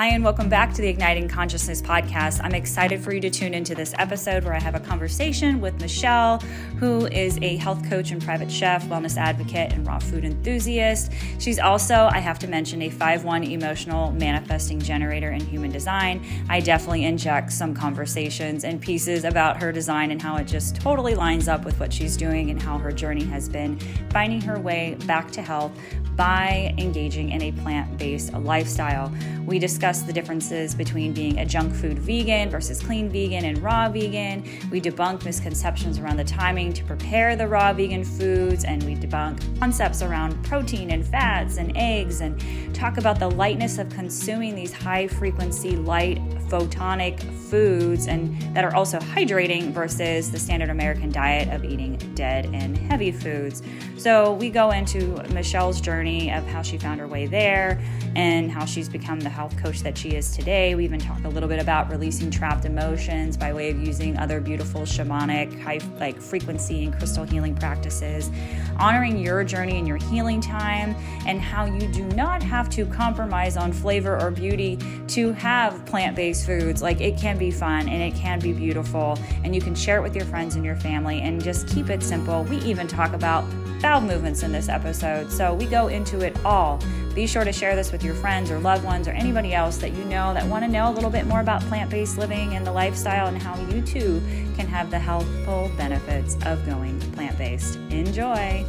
Hi, and welcome back to the Igniting Consciousness podcast. I'm excited for you to tune into this episode where I have a conversation with Michelle, who is a health coach and private chef, wellness advocate, and raw food enthusiast. She's also, I have to mention, a 5 1 emotional manifesting generator in human design. I definitely inject some conversations and pieces about her design and how it just totally lines up with what she's doing and how her journey has been finding her way back to health by engaging in a plant based lifestyle. We discuss the differences between being a junk food vegan versus clean vegan and raw vegan. We debunk misconceptions around the timing to prepare the raw vegan foods, and we debunk concepts around protein and fats and eggs, and talk about the lightness of consuming these high frequency, light, photonic foods and that are also hydrating versus the standard American diet of eating dead and heavy foods. So we go into Michelle's journey of how she found her way there and how she's become the health coach that she is today. We even talk a little bit about releasing trapped emotions by way of using other beautiful shamanic, high like frequency and crystal healing practices, honoring your journey and your healing time, and how you do not have to compromise on flavor or beauty to have plant-based foods. Like it can be fun and it can be beautiful, and you can share it with your friends and your family and just keep it simple. We even talk about bowel movements in this episode, so we go into it all. Be sure to share this with your friends or loved ones or anybody else that you know that want to know a little bit more about plant based living and the lifestyle and how you too can have the healthful benefits of going plant based. Enjoy!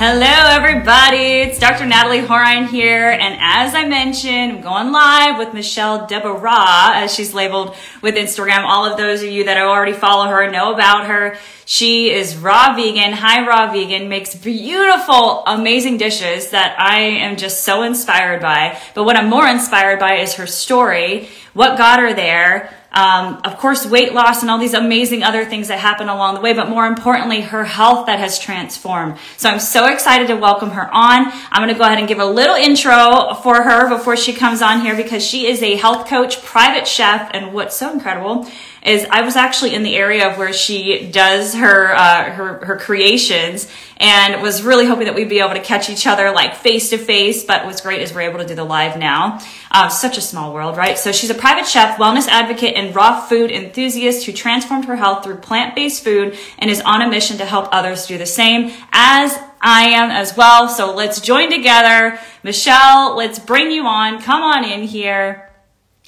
Hello, everybody. It's Dr. Natalie Horine here. And as I mentioned, I'm going live with Michelle Deborah, as she's labeled with Instagram. All of those of you that already follow her know about her. She is raw vegan, high raw vegan, makes beautiful, amazing dishes that I am just so inspired by. But what I'm more inspired by is her story, what got her there, um, of course, weight loss and all these amazing other things that happen along the way, but more importantly, her health that has transformed. So I'm so excited to welcome her on. I'm going to go ahead and give a little intro for her before she comes on here because she is a health coach, private chef, and what's so incredible is I was actually in the area of where she does her uh, her her creations and was really hoping that we'd be able to catch each other like face to face. But what's great is we're able to do the live now. Uh, such a small world, right? So she's a private chef, wellness advocate, and raw food enthusiast who transformed her health through plant based food and is on a mission to help others do the same as I am as well. So let's join together. Michelle, let's bring you on. Come on in here.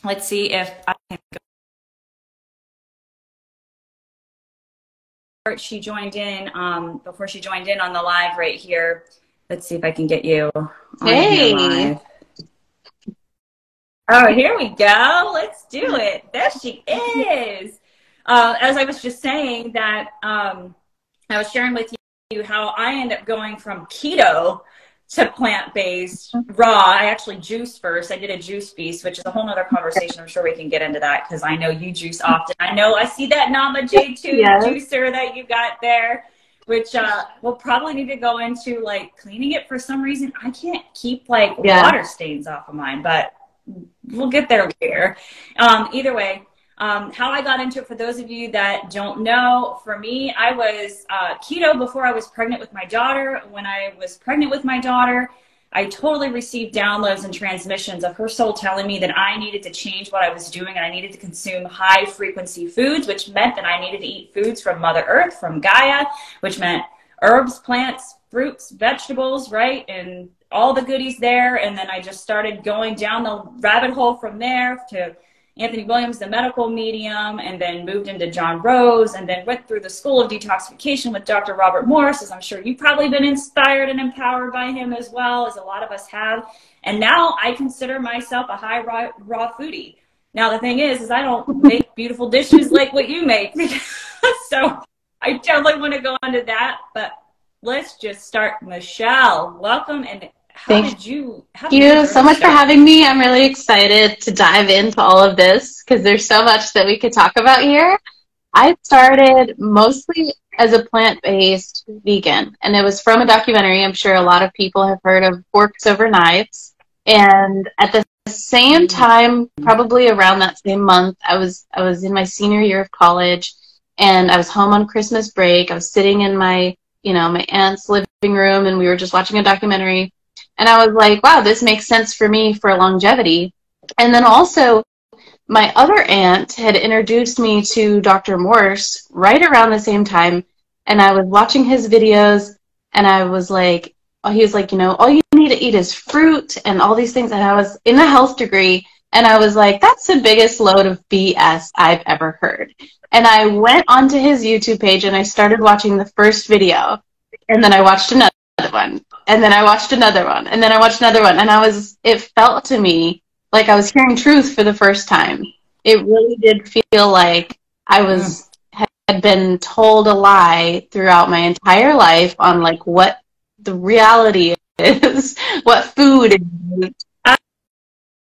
Let's see if I she joined in um, before she joined in on the live right here. Let's see if I can get you. hey. Oh, here we go. Let's do it. There she is. Uh, as I was just saying that um, I was sharing with you how I end up going from keto to plant based raw. I actually juice first. I did a juice feast, which is a whole nother conversation. I'm sure we can get into that because I know you juice often. I know I see that Nama J2 yes. juicer that you got there, which uh, we'll probably need to go into like cleaning it for some reason. I can't keep like yeah. water stains off of mine, but we'll get there later. Um, either way, um, how I got into it, for those of you that don't know, for me, I was uh, keto before I was pregnant with my daughter. When I was pregnant with my daughter, I totally received downloads and transmissions of her soul telling me that I needed to change what I was doing and I needed to consume high frequency foods, which meant that I needed to eat foods from Mother Earth, from Gaia, which meant herbs, plants, fruits, vegetables, right? And all the goodies there. And then I just started going down the rabbit hole from there to Anthony Williams, the medical medium, and then moved into John Rose, and then went through the School of Detoxification with Dr. Robert Morse, as I'm sure you've probably been inspired and empowered by him as well, as a lot of us have. And now I consider myself a high raw, raw foodie. Now the thing is, is I don't make beautiful dishes like what you make, so I totally want to go into that. But let's just start. Michelle, welcome and how Thank you? You so much start? for having me. I'm really excited to dive into all of this because there's so much that we could talk about here. I started mostly as a plant based vegan, and it was from a documentary. I'm sure a lot of people have heard of Forks Over Knives. And at the same time, probably around that same month, I was I was in my senior year of college, and I was home on Christmas break. I was sitting in my you know my aunt's living room, and we were just watching a documentary and I was like, wow, this makes sense for me for longevity. And then also, my other aunt had introduced me to Dr. Morse right around the same time, and I was watching his videos, and I was like, oh, he was like, you know, all you need to eat is fruit and all these things. And I was in a health degree, and I was like, that's the biggest load of BS I've ever heard. And I went onto his YouTube page and I started watching the first video, and then I watched another one, and then I watched another one, and then I watched another one, and I was, it felt to me like I was hearing truth for the first time. It really did feel like I was hmm. had been told a lie throughout my entire life on like what the reality is, what food is.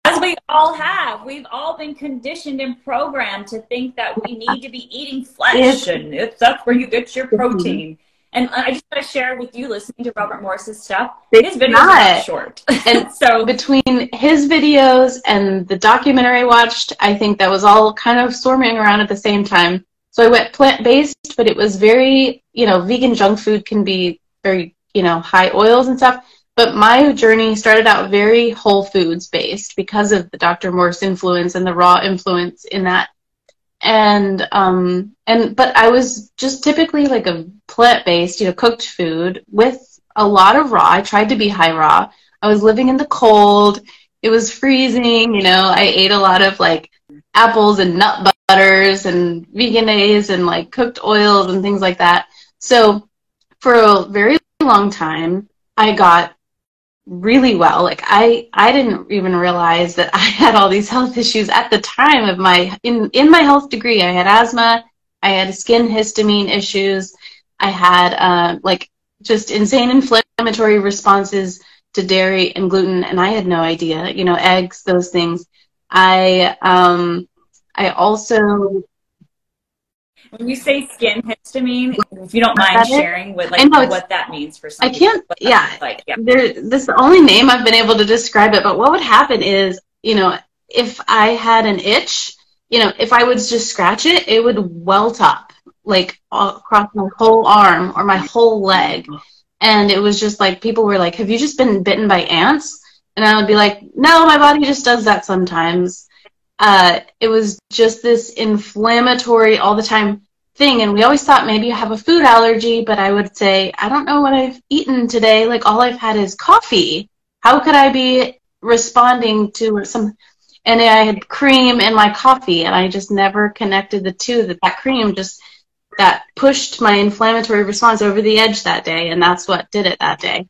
As we all have, we've all been conditioned and programmed to think that we need to be eating flesh, and it's that's where you get your mm-hmm. protein. And I just want to share with you, listening to Robert Morse's stuff, his videos not. are short. and so between his videos and the documentary I watched, I think that was all kind of swarming around at the same time. So I went plant based, but it was very, you know, vegan junk food can be very, you know, high oils and stuff. But my journey started out very whole foods based because of the Dr. Morse influence and the raw influence in that and um and but I was just typically like a plant based, you know, cooked food with a lot of raw. I tried to be high raw. I was living in the cold. It was freezing, you know. I ate a lot of like apples and nut butters and Vegenaise and like cooked oils and things like that. So for a very long time, I got really well. Like I, I didn't even realize that I had all these health issues at the time of my in in my health degree. I had asthma, I had skin histamine issues, I had uh, like just insane inflammatory responses to dairy and gluten, and I had no idea. You know, eggs, those things. I um, I also when you say skin histamine, if you don't mind sharing with like what that means for some I can't yeah. Like yeah. There this is the only name I've been able to describe it, but what would happen is, you know, if I had an itch, you know, if I would just scratch it, it would welt up like across my whole arm or my whole leg. And it was just like people were like, Have you just been bitten by ants? And I would be like, No, my body just does that sometimes uh, it was just this inflammatory all the time thing. And we always thought maybe you have a food allergy, but I would say, I don't know what I've eaten today. Like all I've had is coffee. How could I be responding to some? And I had cream in my coffee, and I just never connected the two. That that cream just that pushed my inflammatory response over the edge that day, and that's what did it that day.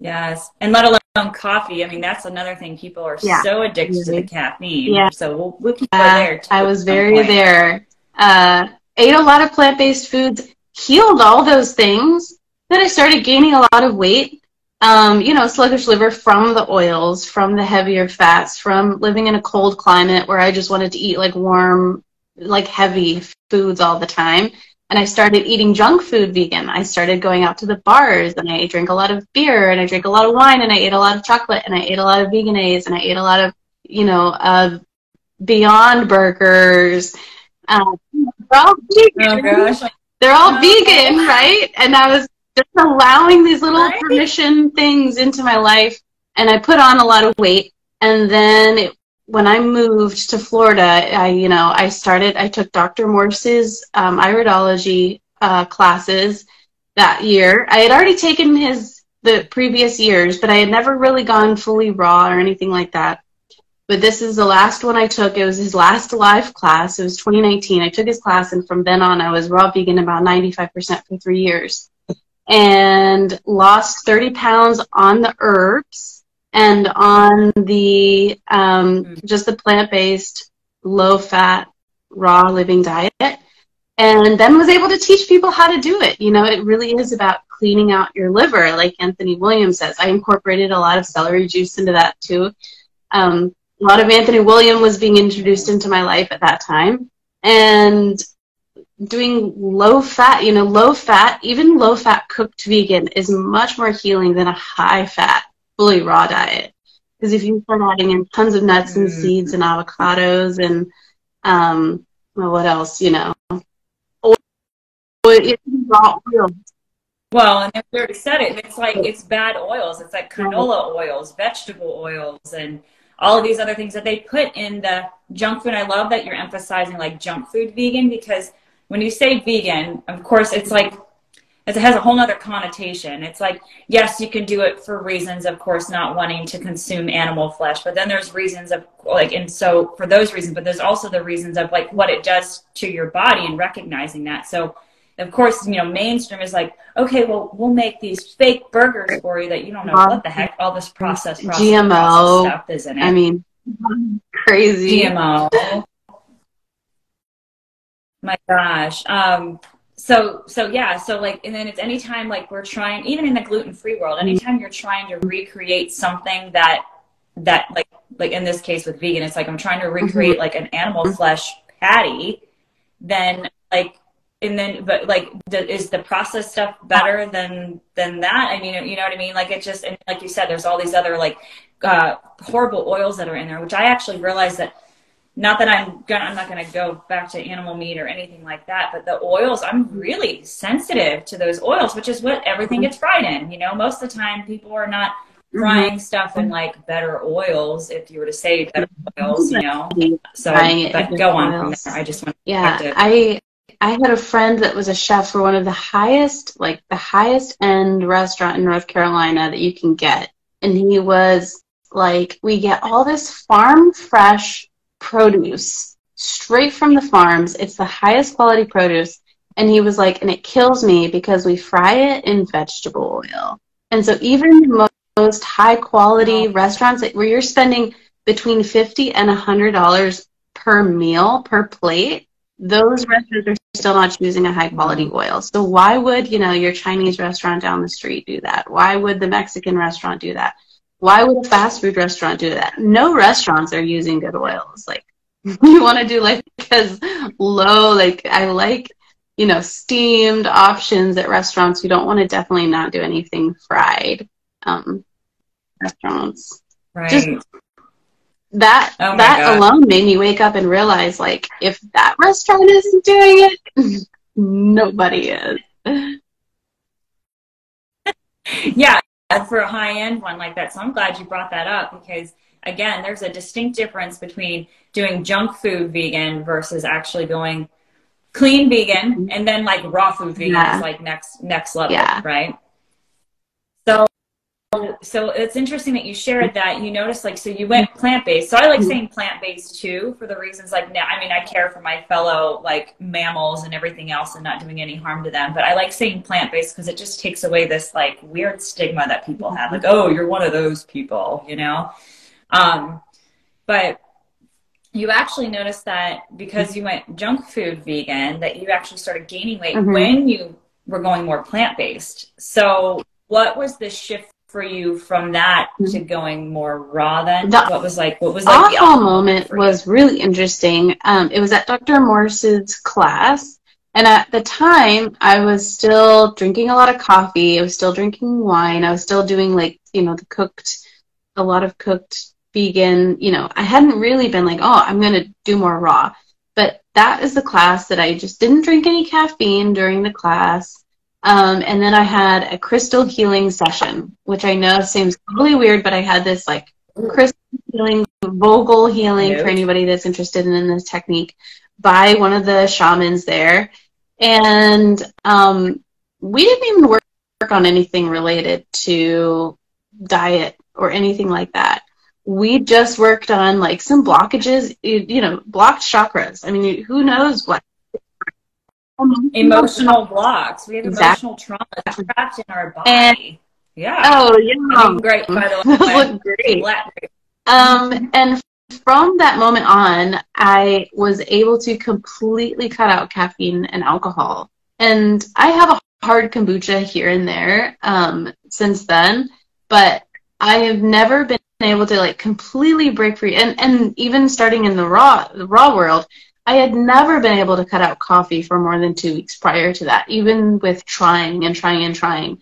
Yes, and let alone coffee. I mean, that's another thing. People are yeah. so addicted mm-hmm. to the caffeine. Yeah. So we'll, we'll keep uh, there. Too, I was very point. there. Uh, ate a lot of plant-based foods. Healed all those things. Then I started gaining a lot of weight. Um, you know, sluggish liver from the oils, from the heavier fats, from living in a cold climate where I just wanted to eat like warm, like heavy foods all the time and I started eating junk food vegan. I started going out to the bars and I drank a lot of beer and I drank a lot of wine and I ate a lot of chocolate and I ate a lot of Vegenaise and I ate a lot of, you know, uh, Beyond Burgers. Um, they're all vegan. Oh. They're all oh, vegan, right? And I was just allowing these little right? permission things into my life and I put on a lot of weight and then it when I moved to Florida, I, you know, I started, I took Dr. Morse's um, iridology uh, classes that year. I had already taken his, the previous years, but I had never really gone fully raw or anything like that. But this is the last one I took. It was his last live class. It was 2019. I took his class, and from then on, I was raw vegan about 95% for three years and lost 30 pounds on the herbs and on the um, mm. just the plant-based, low-fat, raw living diet, and then was able to teach people how to do it. You know, it really is about cleaning out your liver, like Anthony Williams says. I incorporated a lot of celery juice into that too. Um, a lot of Anthony williams was being introduced into my life at that time, and doing low fat, you know, low fat, even low fat cooked vegan is much more healing than a high fat fully raw diet. Because if you start adding in tons of nuts and mm. seeds and avocados and um, well, what else, you know, oil, raw oil. Well, and we already said it. It's like it's bad oils. It's like canola oils, vegetable oils, and all of these other things that they put in the junk food. I love that you're emphasizing like junk food vegan because when you say vegan, of course, it's like it has a whole other connotation. It's like, yes, you can do it for reasons, of course, not wanting to consume animal flesh, but then there's reasons of like, and so for those reasons, but there's also the reasons of like what it does to your body and recognizing that. So, of course, you know, mainstream is like, okay, well, we'll make these fake burgers for you that you don't know what the heck all this processed, processed GMO processed stuff is in it. I mean, crazy. GMO. My gosh. Um, so so yeah so like and then it's anytime like we're trying even in the gluten-free world anytime you're trying to recreate something that that like like in this case with vegan it's like i'm trying to recreate like an animal flesh patty then like and then but like the, is the processed stuff better than than that? I mean you know what i mean? Like it just and like you said there's all these other like uh horrible oils that are in there which i actually realized that not that I'm gonna, I'm not going to go back to animal meat or anything like that, but the oils, I'm really sensitive to those oils, which is what everything gets fried in. You know, most of the time people are not mm-hmm. frying stuff in like better oils. If you were to say better oils, you know, so but go on from there. I just want yeah, to- I I had a friend that was a chef for one of the highest, like the highest end restaurant in North Carolina that you can get. And he was like, we get all this farm fresh produce straight from the farms. It's the highest quality produce. And he was like, and it kills me because we fry it in vegetable oil. And so even the most high quality restaurants where you're spending between 50 and $100 per meal, per plate, those restaurants are still not choosing a high quality mm-hmm. oil. So why would, you know, your Chinese restaurant down the street do that? Why would the Mexican restaurant do that? Why would a fast food restaurant do that? No restaurants are using good oils. Like you want to do like as low, like I like, you know, steamed options at restaurants. You don't want to definitely not do anything fried. Um, restaurants. Right. Just that oh that God. alone made me wake up and realize like if that restaurant isn't doing it, nobody is. yeah, for a high end one like that. So I'm glad you brought that up because again, there's a distinct difference between doing junk food vegan versus actually going clean vegan and then like raw food vegan yeah. is like next next level, yeah. right? So so it's interesting that you shared that you noticed like so you went plant based. So I like saying plant based too for the reasons like now I mean I care for my fellow like mammals and everything else and not doing any harm to them. But I like saying plant based because it just takes away this like weird stigma that people have like oh you're one of those people you know. Um, but you actually noticed that because you went junk food vegan that you actually started gaining weight mm-hmm. when you were going more plant based. So what was the shift for you from that to mm-hmm. going more raw then? The what was like, what was like the moment was really interesting. Um, it was at Dr. Morse's class. And at the time, I was still drinking a lot of coffee. I was still drinking wine. I was still doing like, you know, the cooked, a lot of cooked vegan. You know, I hadn't really been like, oh, I'm going to do more raw. But that is the class that I just didn't drink any caffeine during the class. Um, and then I had a crystal healing session, which I know seems totally weird, but I had this like crystal healing, Vogel healing for anybody that's interested in this technique by one of the shamans there. And um, we didn't even work on anything related to diet or anything like that. We just worked on like some blockages, you, you know, blocked chakras. I mean, who knows what emotional blocks. We have exactly. emotional trauma trapped in our body. And, yeah. Oh, yeah. great, by the way. great. Um, and from that moment on, I was able to completely cut out caffeine and alcohol. And I have a hard kombucha here and there um, since then, but I have never been able to like completely break free. And and even starting in the raw the raw world, I had never been able to cut out coffee for more than two weeks prior to that, even with trying and trying and trying.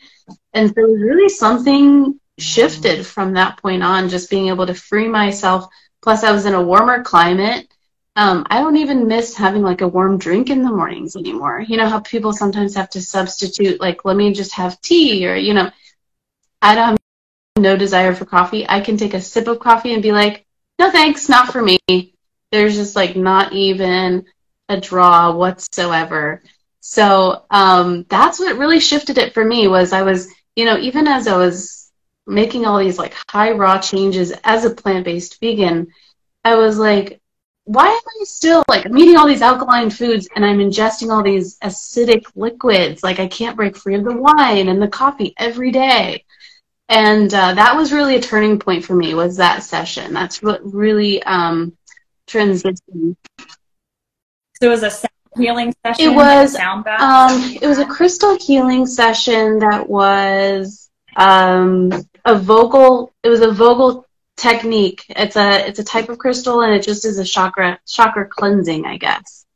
And so really something shifted from that point on, just being able to free myself. Plus, I was in a warmer climate. um, I don't even miss having like a warm drink in the mornings anymore. You know how people sometimes have to substitute, like, let me just have tea, or, you know, I don't have no desire for coffee. I can take a sip of coffee and be like, no thanks, not for me. There's just like not even a draw whatsoever. So um, that's what really shifted it for me was I was, you know, even as I was making all these like high raw changes as a plant-based vegan, I was like, why am I still like I'm eating all these alkaline foods and I'm ingesting all these acidic liquids? Like I can't break free of the wine and the coffee every day. And uh, that was really a turning point for me. Was that session? That's what really um, transitioned. So it was a sound healing session. It was sound bath. Um, it was a crystal healing session that was um, a Vogel. It was a Vogel technique. It's a it's a type of crystal, and it just is a chakra chakra cleansing, I guess.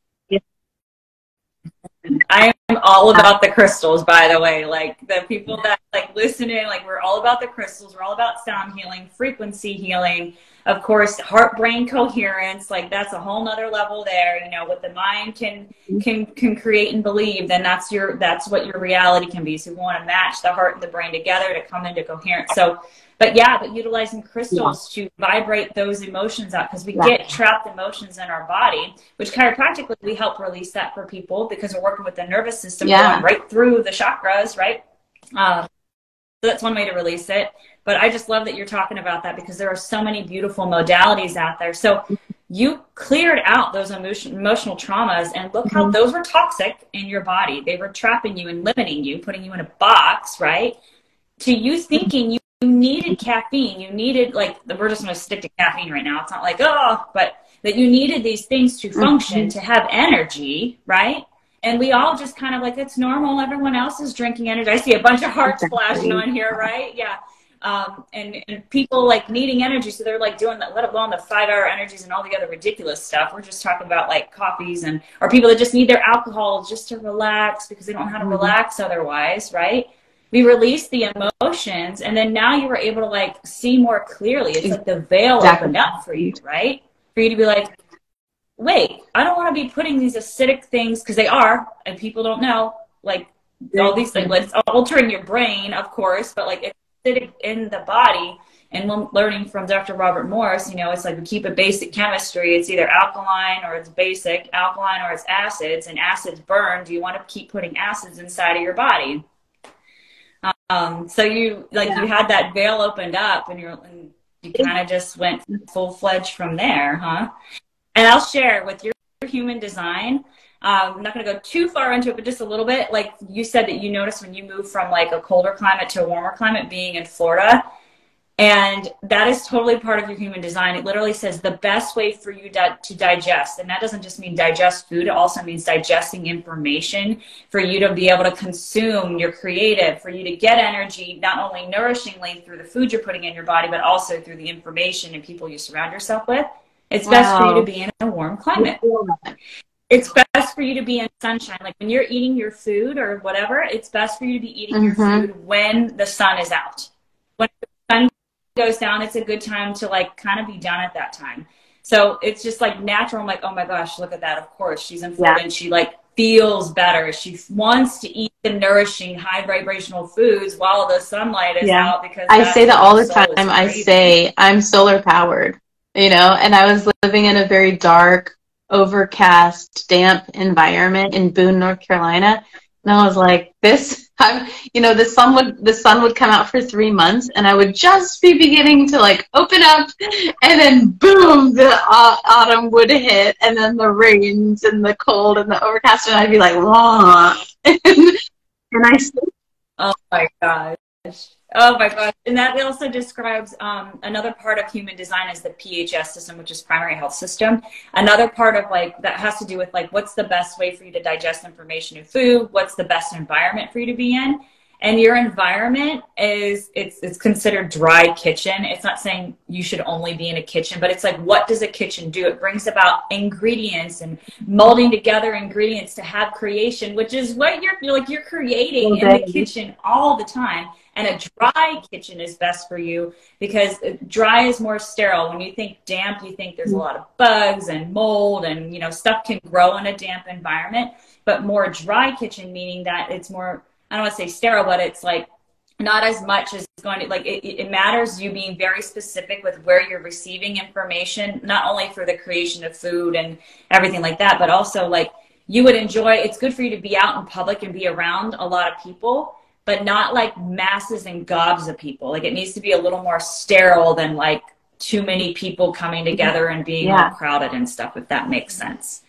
I am all about the crystals, by the way. Like the people that like listen in, like we're all about the crystals. We're all about sound healing, frequency healing, of course, heart brain coherence. Like that's a whole nother level there. You know, what the mind can can can create and believe, then that's your that's what your reality can be. So we want to match the heart and the brain together to come into coherence. So but yeah, but utilizing crystals yeah. to vibrate those emotions out because we yeah. get trapped emotions in our body, which chiropractically we help release that for people because we're working with the nervous system yeah. going right through the chakras, right? Um, so that's one way to release it. But I just love that you're talking about that because there are so many beautiful modalities out there. So you cleared out those emotion, emotional traumas and look how mm-hmm. those were toxic in your body. They were trapping you and limiting you, putting you in a box, right? To you thinking you you needed caffeine. You needed like we're just going to stick to caffeine right now. It's not like oh, but that you needed these things to function, mm-hmm. to have energy, right? And we all just kind of like it's normal. Everyone else is drinking energy. I see a bunch of hearts flashing on here, right? Yeah. Um, and, and people like needing energy, so they're like doing that, let alone the five hour energies and all the other ridiculous stuff. We're just talking about like coffees and or people that just need their alcohol just to relax because they don't know how to mm-hmm. relax otherwise, right? We released the emotions and then now you were able to like see more clearly. It's like the veil exactly. opened up for you right? For you to be like wait i don't want to be putting these acidic things because they are and people don't know like all these things. Like, it's altering your brain of course but like it's acidic in the body. And learning from dr robert morse you know it's like we keep a basic chemistry. It's either alkaline or it's basic alkaline or it's acids and acids burn. Do you want to keep putting acids inside of your body um, so you like yeah. you had that veil opened up, and you're and you kind of just went full fledged from there, huh? And I'll share with your human design. Um, I'm not going to go too far into it, but just a little bit. Like you said that you noticed when you moved from like a colder climate to a warmer climate, being in Florida, and that is totally part of your human design. It literally says the best way for you to, to, digest. And that doesn't just mean digest food, it also means digesting information for you to be able to consume your creative, for you to get energy, not only nourishingly through the food you're putting in your body, but also through the information and people you surround yourself with. It's wow. best for you to be in a warm climate. It's best for you to be in sunshine. Like when you're eating your food or whatever, it's best for you to be eating mm-hmm. your food when the sun is out. When goes down, it's a good time to like kind of be done at that time. So it's just like natural. I'm like, oh my gosh, look at that. Of course, she's in Florida yeah. and she like feels better. She wants to eat the nourishing, high vibrational foods while the sunlight is yeah. out. Because I say that all the time. I say I'm solar powered, you know, and I was living in a very dark, overcast, damp environment in Boone, North Carolina. And I was like, this I'm, you know, the sun would the sun would come out for three months, and I would just be beginning to like open up, and then boom, the uh, autumn would hit, and then the rains and the cold and the overcast, and I'd be like, wah, and, and I. Oh my gosh. Oh my gosh. And that also describes um, another part of human design is the PHS system, which is primary health system. Another part of like that has to do with like what's the best way for you to digest information and food, what's the best environment for you to be in. And your environment is it's it's considered dry kitchen. It's not saying you should only be in a kitchen, but it's like what does a kitchen do? It brings about ingredients and molding together ingredients to have creation, which is what you're, you're like you're creating okay. in the kitchen all the time And a dry kitchen is best for you because dry is more sterile. When you think damp, you think there's a lot of bugs and mold and, you know, stuff can grow in a damp environment. But more dry kitchen, meaning that it's more, I don't want to say sterile, but it's like not as much as going to like it, it, matters you being very specific with where you're receiving information not only for the creation of food and everything like that but also like you would enjoy it's good for you to be out in public and be around a lot of people but not like masses and gobs of people like it needs to be a little more sterile than like too many people coming together and being yeah. crowded and stuff if that makes sense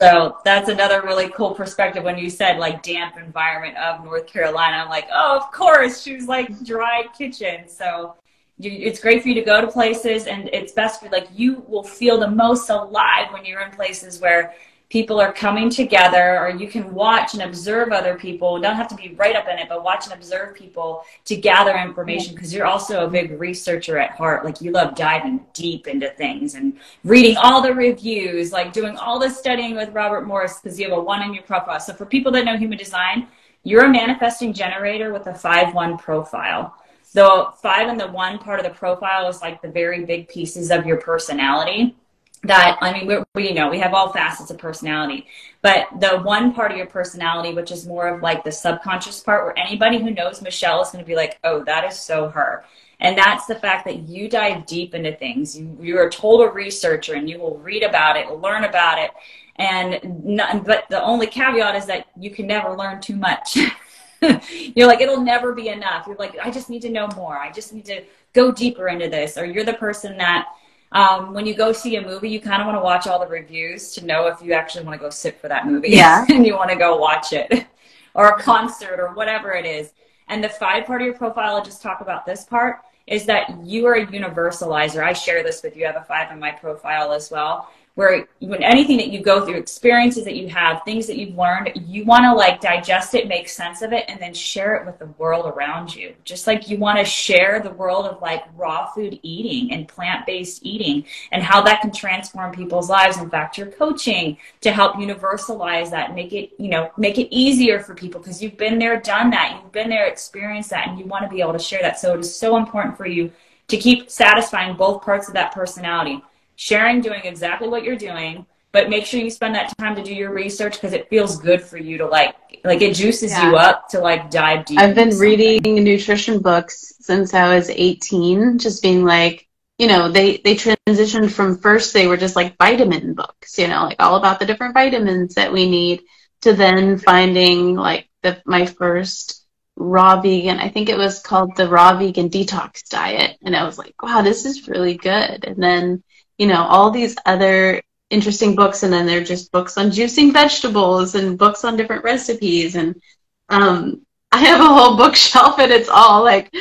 so that's another really cool perspective when you said like damp environment of North Carolina. I'm like, oh, of course, she's like dry kitchen. So you, it's great for you to go to places, and it's best for like you will feel the most alive when you're in places where people are coming together or you can watch and observe other people. Don't have to be right up in it but watch and observe people to gather information because you're also a big researcher at heart. Like you love diving deep into things and reading all the reviews like doing all the studying with robert morse because you have a one in your profile. So for people that know human design you're a manifesting generator with a 5-1 profile. The 5 and the 1 part of the profile is like the very big pieces of your personality that I mean, we, we, you know we have all facets of personality, but the one part of your personality, which is more of like the subconscious part, where anybody who knows Michelle is going to be like, oh, that is so her. And that's the fact that you dive deep into things. You, you're a total researcher and you will read about it, learn about it. And not, but the only caveat is that you can never learn too much. you're like, it'll never be enough. You're like, I just need to know more. I just need to go deeper into this. Or you're the person that um, when you go see a movie, you kind of want to watch all the reviews to know if you actually want to go sit for that movie. Yeah. and you want to go watch it or a concert or whatever it is. And the five part of your profile, I'll just talk about this part, is that you are a universalizer. I share this with you. I have a five in my profile as well where when anything that you go through, experiences that you have, things that you've learned, you want to like digest it, make sense of it, and then share it with the world around you. Just like you want to share the world of like raw food eating and plant based eating and how that can transform people's lives. In fact, you're coaching to help universalize that, make it, you know, make it easier for people because you've been there, done that, you've been there, experienced that, and you want to be able to share that. So it is so important for you to keep satisfying both parts of that personality sharing doing exactly what you're doing but make sure you spend that time to do your research because it feels good for you to like like it juices yeah. you up to like dive deep i've been reading nutrition books since i was 18 just being like you know they they transitioned from first they were just like vitamin books you know like all about the different vitamins that we need to then finding like the my first raw vegan i think it was called the raw vegan detox diet and i was like wow this is really good and then you know, all these other interesting books, and then they're just books on juicing vegetables and books on different recipes. And um, I have a whole bookshelf, and it's all like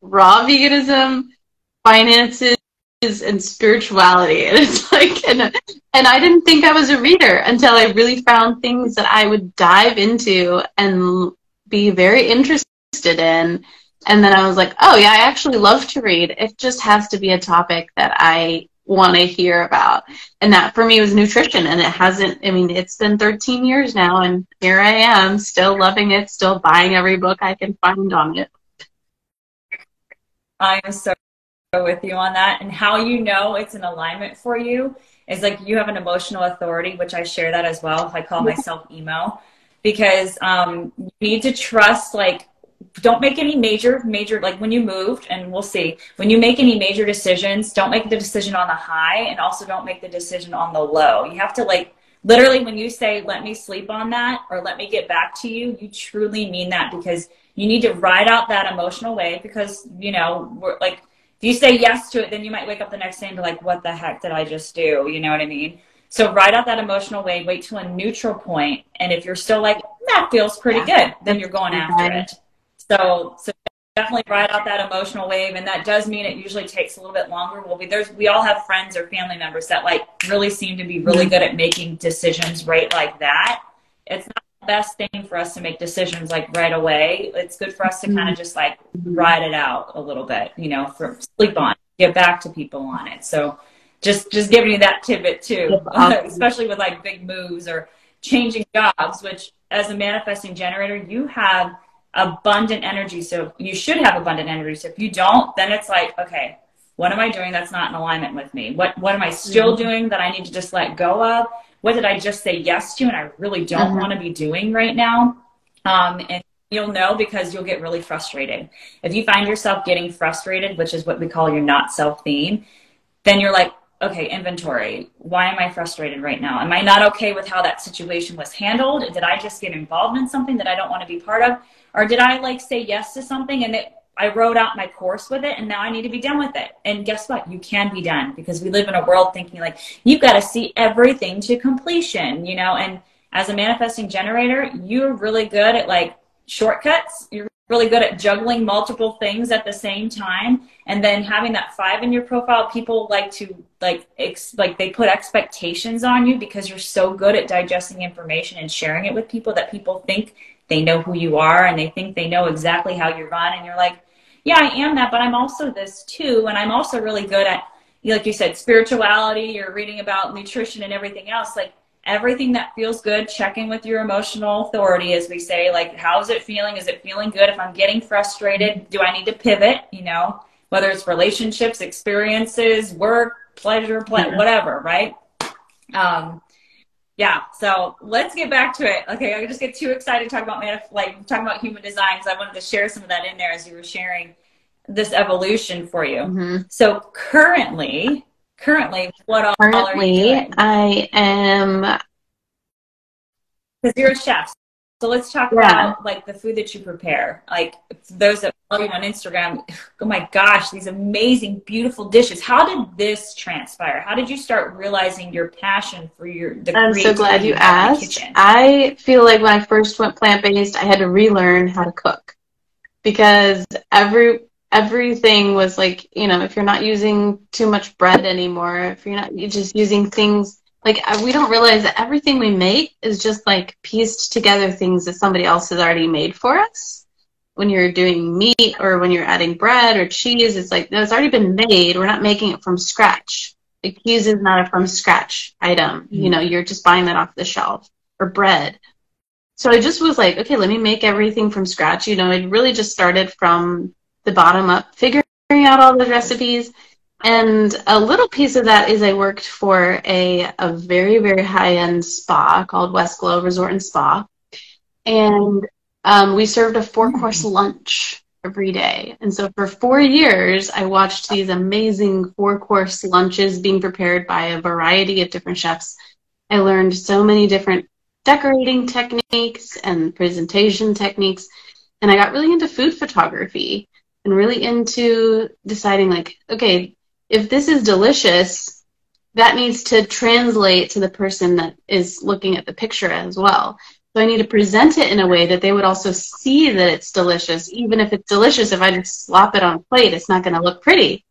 raw veganism, finances, and spirituality. And it's like, and, and I didn't think I was a reader until I really found things that I would dive into and be very interested in. And then I was like, oh, yeah, I actually love to read. It just has to be a topic that I want to hear about. And that for me was nutrition. And it hasn't, I mean, it's been 13 years now, and here I am, still loving it, still buying every book I can find on it. I am so with you on that. And how you know it's an alignment for you is like you have an emotional authority, which I share that as well. I call myself emo because um, you need to trust like don't make any major major like when you moved and we'll see. When you make any major decisions don't make the decision on the high and also don't make the decision on the low. You have to like literally when you say let me sleep on that or let me get back to you you truly mean that because you need to ride out that emotional wave because you know we're like if you say yes to it then you might wake up the next day and be like what the heck did i just do? You know what i mean? So ride out that emotional wave wait to a neutral point and if you're still like that feels pretty yeah. good then you're going after it so, so definitely ride out that emotional wave, and that does mean it usually takes a little bit longer. We'll be there's we all have friends or family members that like really seem to be really good at making decisions right like that. It's not the best thing for us to make decisions like right away. It's good for us to kind of mm-hmm. just like ride it out a little bit, you know, for sleep on, get back to people on it. So just just giving you that tidbit too, especially with like big moves or changing jobs, which as a manifesting generator, you have abundant energy. So you should have abundant energy. So if you don't, then it's like, okay, what am I doing that's not in alignment with me? What what am I still mm-hmm. doing that I need to just let go of? What did I just say yes to and I really don't mm-hmm. want to be doing right now? Um, and you'll know because you'll get really frustrated. If you find yourself getting frustrated, which is what we call your not self theme, then you're like, okay, inventory. Why am I frustrated right now? Am I not okay with how that situation was handled? Did I just get involved in something that I don't want to be part of? Or did I like say yes to something and it, I wrote out my course with it and now I need to be done with it? And guess what? You can be done because we live in a world thinking like you've got to see everything to completion, you know? And as a manifesting generator, you're really good at like shortcuts. You're really good at juggling multiple things at the same time. And then having that five in your profile people like to like ex, like they put expectations on you because you're so good at digesting information and sharing it with people that people think they know who you are and they think they know exactly how you run. And you're like yeah i am that but i'm also this too. And i'm also really good at like you said spirituality you're reading about nutrition and everything else. Like everything that feels good, checking with your emotional authority, as we say, like, how's it feeling? Is it feeling good? If I'm getting frustrated, do I need to pivot? You know, whether it's relationships, experiences, work, pleasure, mm-hmm. whatever, right? Um, yeah. So let's get back to it. Okay. I just get too excited talking about manif- like talking about human design because I wanted to share some of that in there as you were sharing this evolution for you. Mm-hmm. So currently, currently what all currently are you doing? I am because you're a chef. So let's talk yeah. about like the food that you prepare. Like those that follow you on Instagram, oh my gosh, these amazing, beautiful dishes. How did this transpire? How did you start realizing your passion for your the I'm so glad you asked. I feel like when I first went plant based, I had to relearn how to cook because every everything was like, you know, if you're not using too much bread anymore, if you're not you're just using things like we don't realize that everything we make is just like pieced together things that somebody else has already made for us. When you're doing meat or when you're adding bread or cheese, it's like no, it's already been made. We're not making it from scratch. Like cheese is not a from scratch item. Mm-hmm. You know, you're just buying that off the shelf or bread. So I just was like, okay, let me make everything from scratch. You know, it really just started from the bottom up, figuring out all the recipes. And a little piece of that is I worked for a, a very, very high end spa called Westglow Resort and Spa. And um, we served a four course mm. lunch every day. And so for four years, I watched these amazing four course lunches being prepared by a variety of different chefs. I learned so many different decorating techniques and presentation techniques. And I got really into food photography and really into deciding like, okay, if this is delicious, that needs to translate to the person that is looking at the picture as well. So I need to present it in a way that they would also see that it's delicious. Even if it's delicious, if I just slop it on a plate, it's not going to look pretty.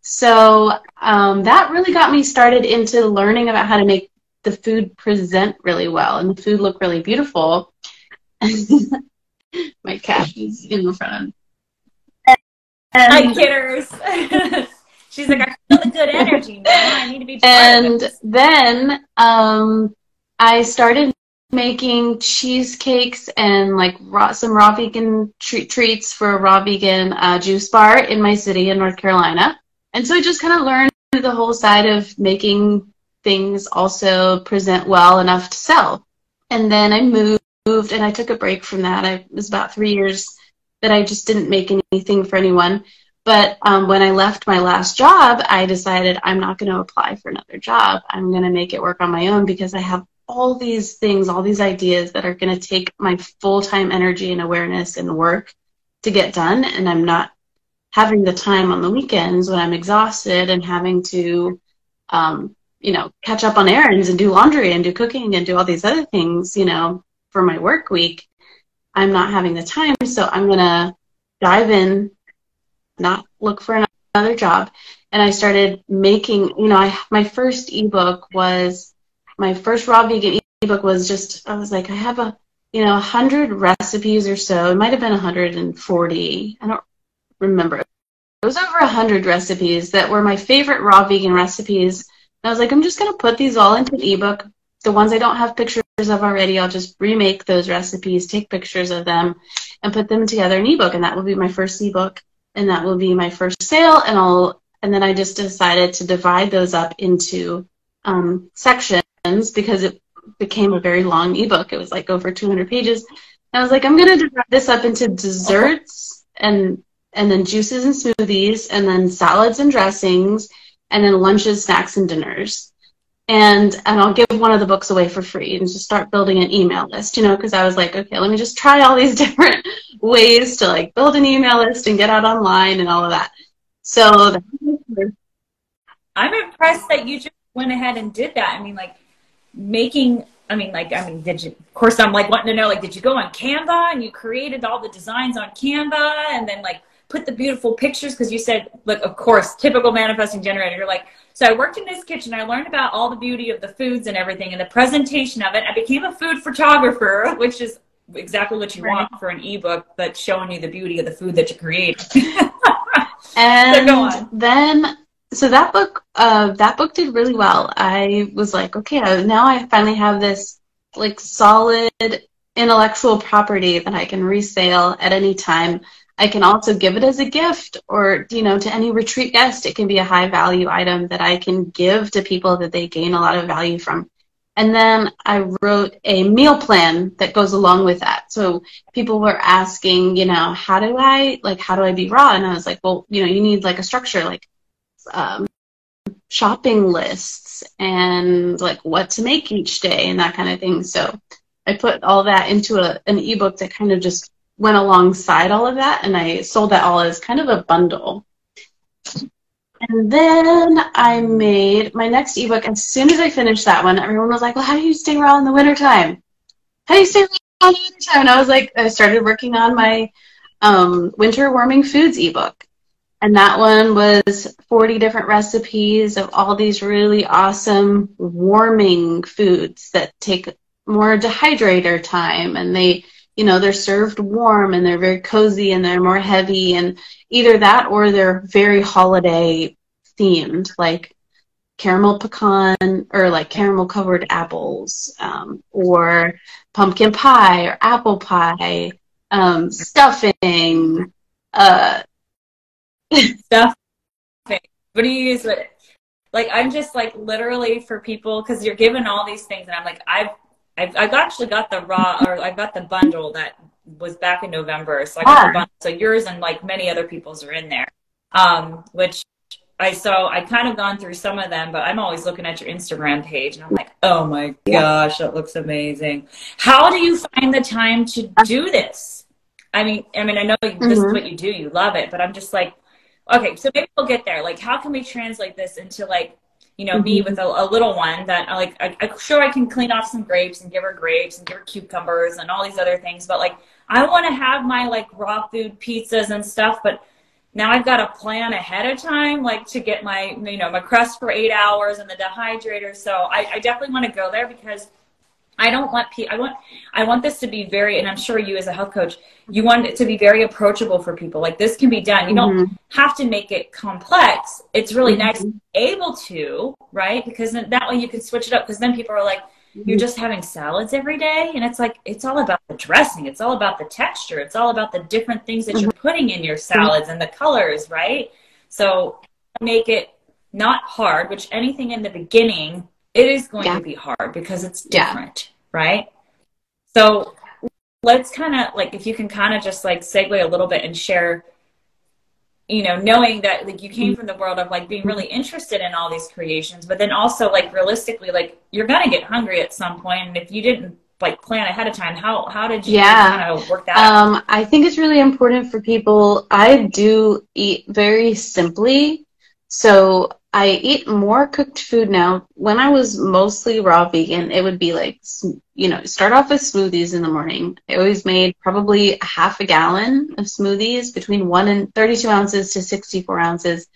So um, that really got me started into learning about how to make the food present really well and the food look really beautiful. My cat is in the front of Hi, kidders. She's like, I feel the good energy, man. I need to be. And then um, I started making cheesecakes and like raw, some raw vegan treat, treats for a raw vegan uh, juice bar in my city in North Carolina. And so I just kind of learned the whole side of making things also present well enough to sell. And then I moved and I took a break from that. I, it was about three years that I just didn't make anything for anyone. But um, when I left my last job, I decided I'm not going to apply for another job. I'm going to make it work on my own because I have all these things, all these ideas that are going to take my full time energy and awareness and work to get done. And I'm not having the time on the weekends when I'm exhausted and having to, um, you know, catch up on errands and do laundry and do cooking and do all these other things, you know, for my work week. I'm not having the time, so I'm going to dive in, not look for another job. And I started making, you know, I, my first ebook was, my first raw vegan ebook was just, I was like, I have a, you know, 100 recipes or so. It might have been 140. I don't remember. It was over 100 recipes that were my favorite raw vegan recipes. And I was like, I'm just going to put these all into an ebook the ones I don't have pictures of already, I'll just remake those recipes, take pictures of them, and put them together in ebook. And that will be my first ebook, and that will be my first sale. And I'll and then I just decided to divide those up into um, sections because it became a very long ebook. It was like over 200 pages. And I was like, I'm going to divide this up into desserts and and then juices and smoothies, and then salads and dressings, and then lunches, snacks, and dinners and and I'll give one of the books away for free and just start building an email list, you know, because I was like, okay, let me just try all these different ways to like build an email list and get out online and all of that. So I'm impressed that you just went ahead and did that. I mean, like making I mean, like, I mean, did you, of course, I'm like wanting to know, like, did you go on Canva and you created all the designs on Canva and then, like, put the beautiful pictures? Because you said, like, of course, typical manifesting generator. You're like, so I worked in this kitchen. I learned about all the beauty of the foods and everything and the presentation of it. I became a food photographer, which is exactly what you right. want for an ebook that's showing you the beauty of the food that you create. and so then so that book uh, that book did really well. I was like, okay, now I finally have this like solid intellectual property that I can resale at any time I can also give it as a gift or, you know, to any retreat guest. It can be a high value item that I can give to people that they gain a lot of value from. And then I wrote a meal plan that goes along with that. So people were asking, you know, how do I, like, how do I be raw? And I was like, well, you know, you need like a structure, like um, shopping lists and like what to make each day and that kind of thing. So I put all that into a, an ebook that kind of just went alongside all of that, and I sold that all as kind of a bundle. And then I made my next ebook. As soon as I finished that one, everyone was like, "Well, how do you stay raw in the wintertime? How do you stay raw in the wintertime?" And I was like, I started working on my um, winter warming foods ebook, and that one was 40 different recipes of all these really awesome warming foods that take more dehydrator time, and they you know, they're served warm and they're very cozy and they're more heavy and either that or they're very holiday themed, like caramel pecan or like caramel covered apples um, or pumpkin pie or apple pie, um, stuffing. Uh, stuffing. What do you use? Like I'm just like literally for people because you're given all these things, and I'm like I've I've, I've actually got the raw, or I've got the bundle that was back in November. So I got ah. the bundle. So yours and like many other people's are in there. Um, which I so I kind of gone through some of them, but I'm always looking at your Instagram page and I'm like, oh my gosh, that looks amazing. How do you find the time to do this? I mean, I mean, I know mm-hmm. this is mm-hmm. what you do, you love it, but I'm just like, okay, so maybe we'll get there. Like, how can we translate this into like you know, mm-hmm. me with a, a, little one that I like, I, am sure I can clean off some grapes and give her grapes and give her cucumbers and all these other things. But like, I want to have my like raw food pizzas and stuff, but now I've got to plan ahead of time, like to get my, you know, my crust for eight hours and the dehydrator. So I, I definitely want to go there because I don't want people. I want I want this to be very, and I'm sure you as a health coach, you want it to be very approachable for people. Like this can be done. You mm-hmm. don't have to make it complex. It's really mm-hmm. nice able to, right? Because that way you can switch it up. Because then people are like, mm-hmm. you're just having salads every day, and it's like it's all about the dressing. It's all about the texture. It's all about the different things that you're mm-hmm. putting in your salads and the colors, right? So make it not hard. Which anything in the beginning it is going yeah. to be hard because it's different, yeah. right? So let's kind of like if you can kind of just like segue a little bit and share you know knowing that like you came mm-hmm. from the world of like being really interested in all these creations but then also like realistically like you're gonna get hungry at some point and if you didn't like plan ahead of time how how did you yeah. kind of work that um, out? i think it's really important for people i do eat very simply so I eat more cooked food now. When I was mostly raw vegan, it would be like, you know, start off with smoothies in the morning. I always made probably a half a gallon of smoothies between 1 and 32 ounces to 64 ounces.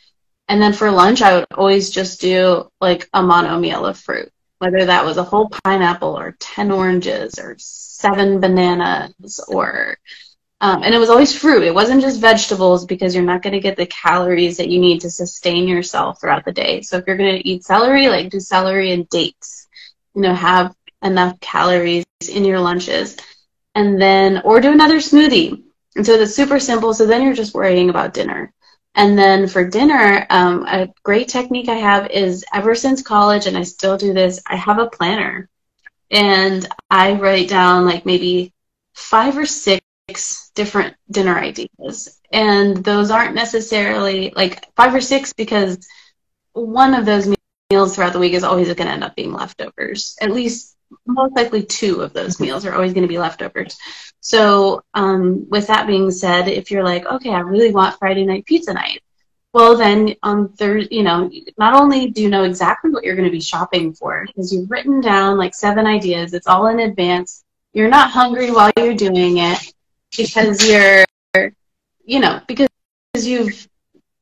And then for lunch, I would always just do like a mono meal of fruit, whether that was a whole pineapple or 10 oranges or seven bananas or um, and it was always fruit. It wasn't just vegetables because you're not going to get the calories that you need to sustain yourself throughout the day. So if you're going to eat celery, like do celery and dates. You know, have enough calories in your lunches. And then, or do another smoothie. And so that's super simple. So then you're just worrying about dinner. And then for dinner, um, a great technique I have is ever since college, and I still do this, I have a planner. And I write down like maybe five or six different dinner ideas. And those aren't necessarily like five or six because one of those meals throughout the week is always going to end up being leftovers. At least, most likely, two of those meals are always going to be leftovers. So, um, with that being said, if you're like, okay, I really want Friday night pizza night, well, then on Thursday, you know, not only do you know exactly what you're going to be shopping for because you've written down like seven ideas, it's all in advance. You're not hungry while you're doing it because you're, you know, because you've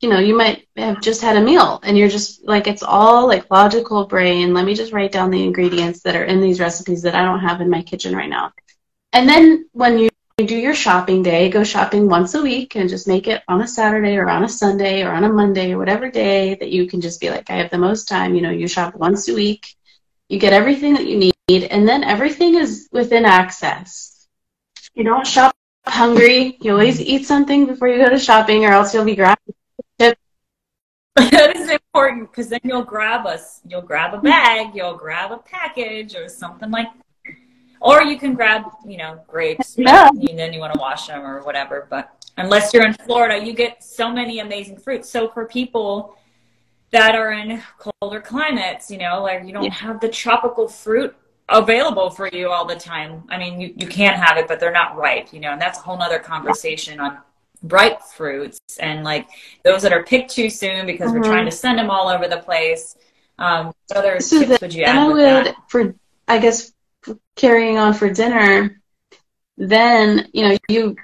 you know, you might have just had a meal and you're just like, it's all like logical brain. Let me just write down the ingredients that are in these recipes that I don't have in my kitchen right now. And then when you do your shopping day, go shopping once a week and just make it on a Saturday or on a Sunday or on a Monday or whatever day that you can just be like, I have the most time. You know, you shop once a week, you get everything that you need, and then everything is within access. You don't shop hungry. You always eat something before you go to shopping, or else you'll be grabbing that is important because then you'll grab us you'll grab a bag you'll grab a package or something like or you can grab you know grapes yeah. and then you want to wash them or whatever but unless you're in florida you get so many amazing fruits so for people that are in colder climates you know like you don't yeah. have the tropical fruit available for you all the time i mean you, you can't have it but they're not ripe you know and that's a whole nother conversation on ripe fruits and like those that are picked too soon because mm-hmm. we're trying to send them all over the place. Um, what other so tips would you add? I would, that? for I guess carrying on for dinner, then you know you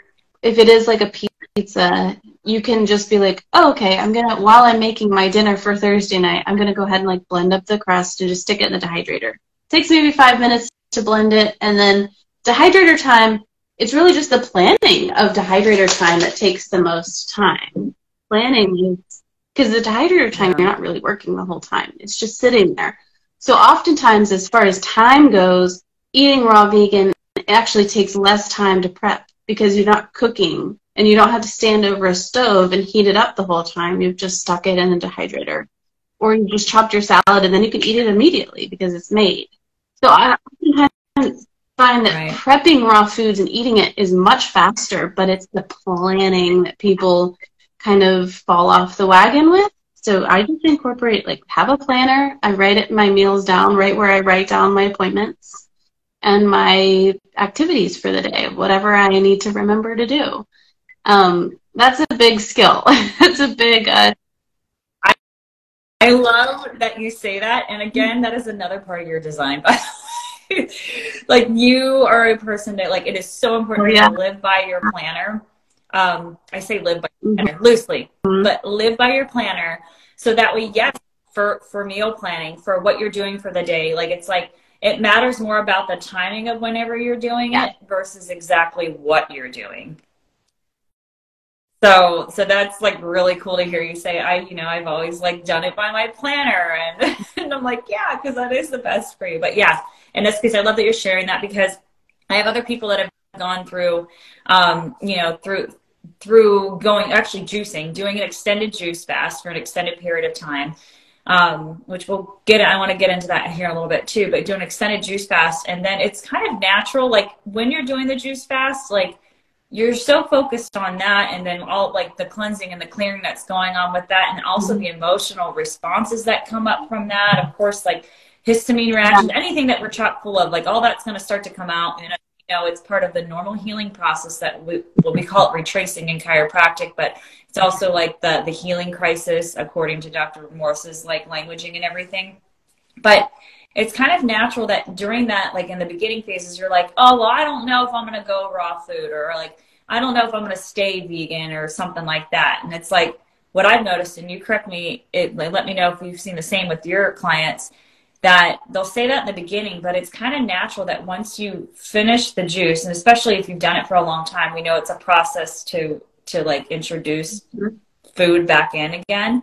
if it is like a pizza, you can just be like, oh, okay, I'm gonna while I'm making my dinner for Thursday night, I'm gonna go ahead and like blend up the crust and just stick it in the dehydrator. Takes maybe five minutes to blend it, and then dehydrator time it's really just the planning of dehydrator time that takes the most time. Planning because the dehydrator time you're not really working the whole time. It's just sitting there. So oftentimes as far as time goes, eating raw vegan actually takes less time to prep because you're not cooking and you don't have to stand over a stove and heat it up the whole time. You've just stuck it in a dehydrator. Or you just chopped your salad and then you can eat it immediately because it's made. So I oftentimes find that right. prepping raw foods and eating it is much faster, but it's the planning that people kind of fall off the wagon with. So I just incorporate like have a planner. I write it my meals down right where I write down my appointments and my activities for the day, whatever I need to remember to do. Um, that's a big skill. that's a big. Uh, I love that you say that, and again, that is another part of your design. but like you are a person that like it is so important oh, yeah. to live by your planner. Um, I say live by mm-hmm. loosely, mm-hmm. but live by your planner so that way, yes, for for meal planning, for what you're doing for the day, like it's like it matters more about the timing of whenever you're doing yeah. it versus exactly what you're doing. So, so that's like really cool to hear you say. I, you know, I've always like done it by my planner, and, and I'm like, yeah, because that is the best for you. But yeah, in this case, I love that you're sharing that because I have other people that have gone through, um, you know, through through going actually juicing, doing an extended juice fast for an extended period of time. Um, which we'll get I want to get into that here a little bit too, but do an extended juice fast and then it's kind of natural, like when you're doing the juice fast, like you're so focused on that and then all like the cleansing and the clearing that's going on with that and also mm-hmm. the emotional responses that come up from that of course like histamine reactions yeah. anything that we're chock full of like all that's going to start to come out and you know it's part of the normal healing process that we well we call it retracing in chiropractic but it's also like the the healing crisis according to dr morse's like languaging and everything but it's kind of natural that during that, like in the beginning phases, you're like, oh, well, I don't know if I'm going to go raw food or like, I don't know if I'm going to stay vegan or something like that. And it's like what I've noticed, and you correct me, it, let me know if you've seen the same with your clients, that they'll say that in the beginning, but it's kind of natural that once you finish the juice, and especially if you've done it for a long time, we know it's a process to to like introduce mm-hmm. food back in again,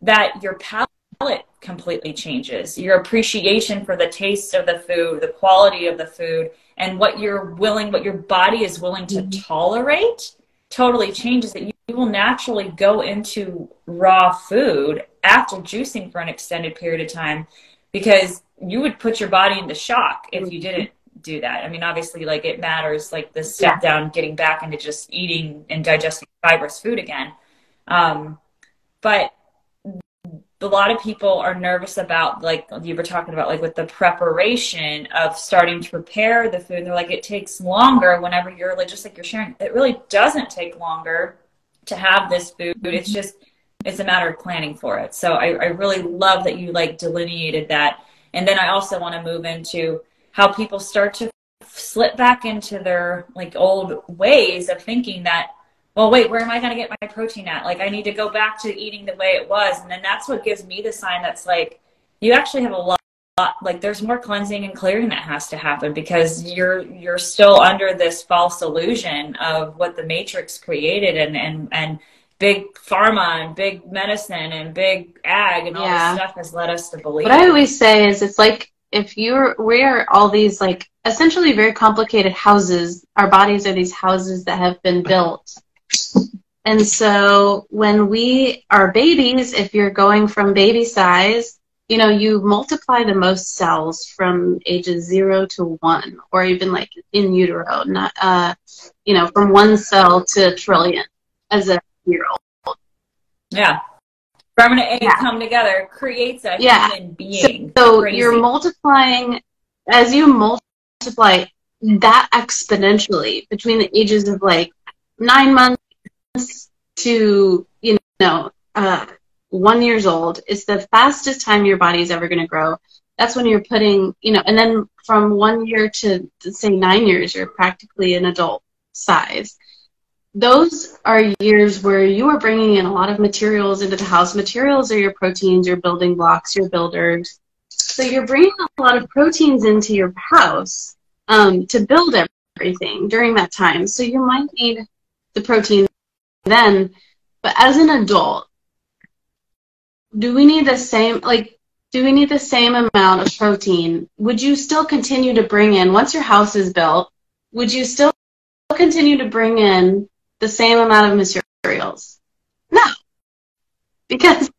that your palate completely changes. Your appreciation for the taste of the food, the quality of the food, and what you're willing, what your body is willing to mm-hmm. tolerate totally changes that you, you will naturally go into raw food after juicing for an extended period of time because you would put your body into shock if you didn't do that. I mean, obviously, like it matters, like the step yeah. down, getting back into just eating and digesting fibrous food again. Um, but a lot of people are nervous about like you were talking about like with the preparation of starting to prepare the food. They're like it takes longer whenever you're like just like you're sharing it really doesn't take longer to have this food. Mm-hmm. It's just it's a matter of planning for it. So i, I really love that you like delineated that. And then i also want to move into how people start to slip back into their like old ways of thinking that well, wait, where am I going to get my protein at? Like, I need to go back to eating the way it was. And then that's what gives me the sign that's like, you actually have a lot, like, there's more cleansing and clearing that has to happen because you're, you're still under this false illusion of what the matrix created and, and, and, big pharma and big medicine and big ag and all yeah. this stuff has led us to believe. What I always say is it's like if you're we are all these like essentially very complicated houses. Our bodies are these houses that have been built and so when we are babies, if you're going from baby size, you know, you multiply the most cells from ages zero to one, or even like in utero, not, uh, you know, from one cell to a trillion as a year old. Yeah. From an egg yeah. come together creates a yeah. human being. So, so you're multiplying, as you multiply that exponentially between the ages of like nine months to you know uh, one years old is the fastest time your body is ever going to grow. That's when you're putting you know, and then from one year to say nine years, you're practically an adult size. Those are years where you are bringing in a lot of materials into the house. Materials are your proteins, your building blocks, your builders. So you're bringing a lot of proteins into your house um, to build everything during that time. So you might need the protein then. But as an adult, do we need the same, like, do we need the same amount of protein? Would you still continue to bring in, once your house is built, would you still continue to bring in the same amount of materials? No. Because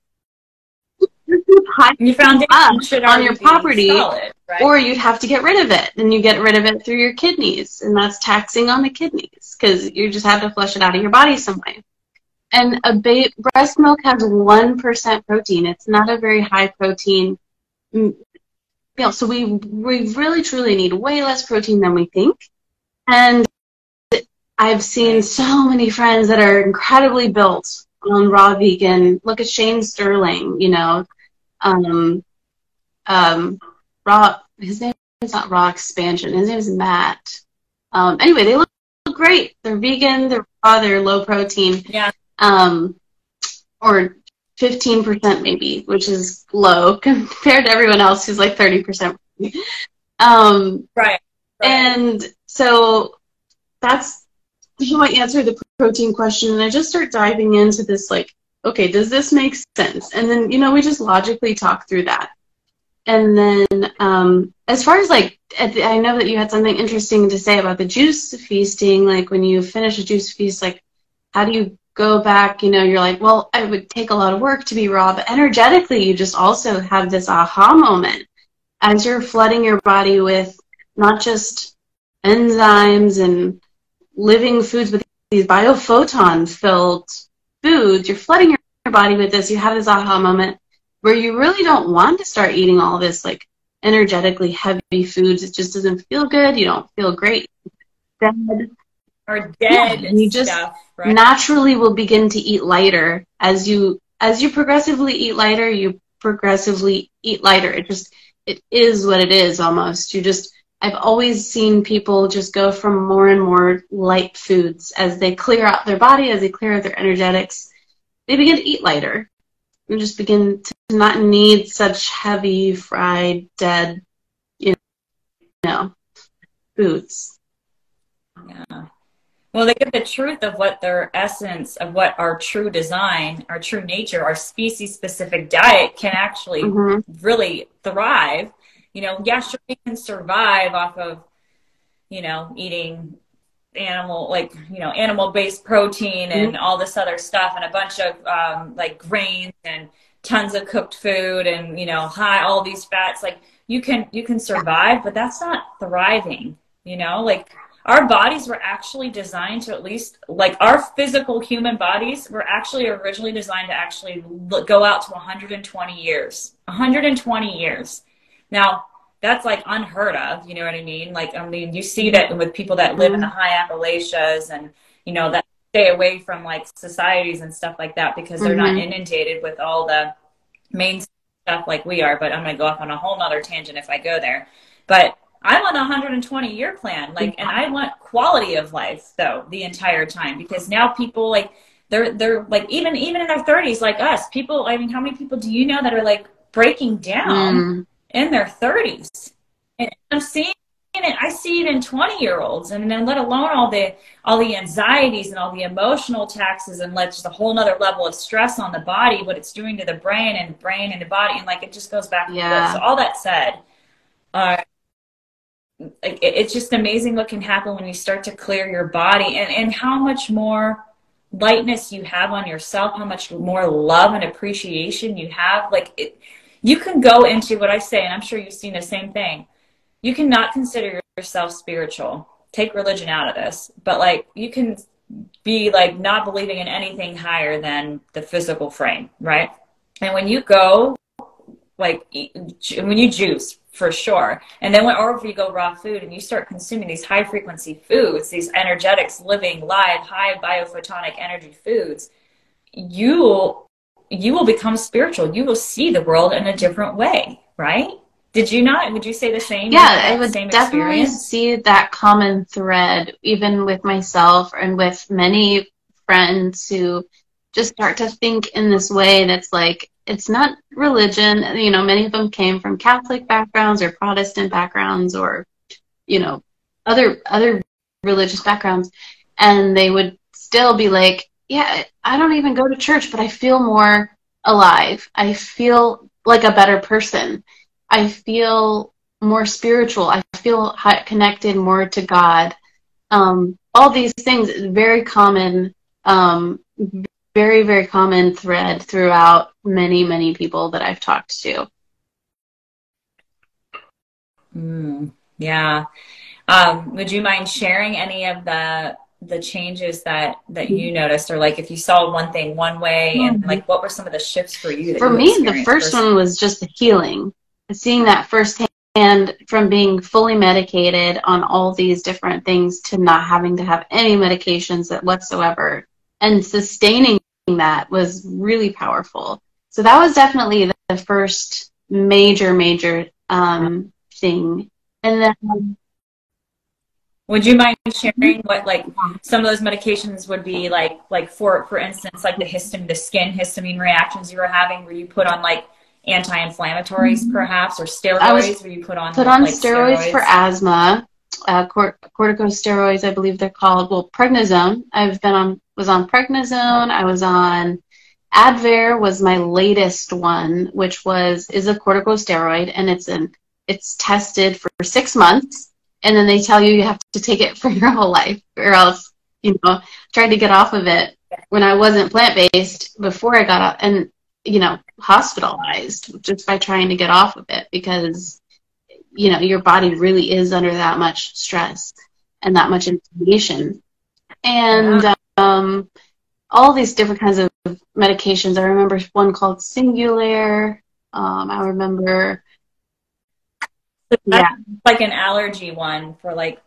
you found it on your property, solid, right? or you'd have to get rid of it, and you get rid of it through your kidneys, and that's taxing on the kidneys because you just have to flush it out of your body some way. And a ba- breast milk has one percent protein. It's not a very high protein. Mm, you know, so we we really truly need way less protein than we think, and I've seen so many friends that are incredibly built on raw vegan. Look at Shane Sterling, you know, um, um, Raw. His name is not Raw Expansion. His name is Matt. Um, anyway, they look, look great. They're vegan. They're raw. They're low protein. Yeah. Um, or 15% maybe, which is low compared to everyone else who's like 30%. Um, right. right. And so that's how I answer the protein question. And I just start diving into this like okay, does this make sense? And then, you know, we just logically talk through that. And then, um, as far as like, the, I know that you had something interesting to say about the juice feasting. Like, when you finish a juice feast, like, how do you go back? You know, you're like, well, it would take a lot of work to be raw, but energetically, you just also have this aha moment as you're flooding your body with not just enzymes and living foods, but these biophoton filled foods, you're flooding your body with this, you have this aha moment where you really don't want to start eating all this like energetically heavy foods. It just doesn't feel good. You don't feel great. Dead. Or dead. Yeah, you just stuff, right? naturally will begin to eat lighter as you as you progressively eat lighter. You progressively eat lighter. It just it is what it is almost. You just I've always seen people just go from more and more light foods as they clear out their body, as they clear out their energetics. They begin to eat lighter and just begin to not need such heavy, fried, dead, you know, foods. Yeah. Well, they get the truth of what their essence of what our true design, our true nature, our species specific diet can actually mm-hmm. really thrive. You know, yeah, sure, we can survive off of, you know, eating animal like you know animal based protein and mm-hmm. all this other stuff and a bunch of um, like grains and tons of cooked food and you know high all these fats. Like you can you can survive but that's not thriving you know? Like our bodies were actually designed to at least like our physical human bodies were actually originally designed to actually look, go out to 120 years 120 years now that's like unheard of you know what i mean like i mean you see that with people that live in the high appalachias and you know that stay away from like societies and stuff like that because they're mm-hmm. not inundated with all the main stuff like we are but i'm going to go off on a whole nother tangent if i go there but I'm on a 120 year plan, like, and I want quality of life though the entire time because now people like they're they're like even even in their 30s like us people. I mean, how many people do you know that are like breaking down mm. In their 30s? And I'm seeing it. I see it in 20 year olds, and then let alone all the all the anxieties and all the emotional taxes, and let just a whole nother level of stress on the body, what it's doing to the brain and the brain and the body, and like it just goes back. Yeah. So all that said. Uh, like it's just amazing what can happen when you start to clear your body and, and how much more lightness you have on yourself how much more love and appreciation you have like it, you can go into what i say and i'm sure you've seen the same thing. You cannot consider yourself spiritual. Take religion out of this. But like you can be like not believing in anything higher than the physical frame right? And when you go like when you juice for sure. And then when, or if you go raw food and you start consuming these high frequency foods, these energetics, living, live, high biophotonic energy foods, you you will become spiritual. You will see the world in a different way, right? Did you not? Would you say the same? Yeah, I would definitely experience? see that common thread, even with myself and with many friends who just start to think in this way that's like it's not religion. You know, many of them came from Catholic backgrounds or Protestant backgrounds or, you know, other other religious backgrounds, and they would still be like, "Yeah, I don't even go to church, but I feel more alive. I feel like a better person. I feel more spiritual. I feel connected more to God." Um, all these things, very common um, very, very common thread throughout many, many people that I've talked to. Mm, yeah. Um, would you mind sharing any of the the changes that that you noticed or like if you saw one thing one way and mm-hmm. like what were some of the shifts for you for you me the first one was just the healing seeing that firsthand from being fully medicated on all these different things to not having to have any medications whatsoever and sustaining that was really powerful. So that was definitely the first major, major um, thing. And then. Would you mind sharing what like some of those medications would be like like for for instance like the histamine the skin histamine reactions you were having? Where you put on like anti-inflammatories mm-hmm. perhaps or steroids? Where you put on put on like, steroids, steroids, for asthma uh, cort- corticosteroids I believe they're called. Well prednisone. I've been on was on prednisone. I was on Advair was my latest one, which was is a corticosteroid, and it's an it's tested for six months, and then they tell you you have to take it for your whole life, or else you know tried to get off of it when I wasn't plant based before I got up and you know hospitalized just by trying to get off of it because you know your body really is under that much stress and that much inflammation and yeah um, all these different kinds of medications. I remember one called Singulair. Um, I remember. Yeah. like an allergy one for like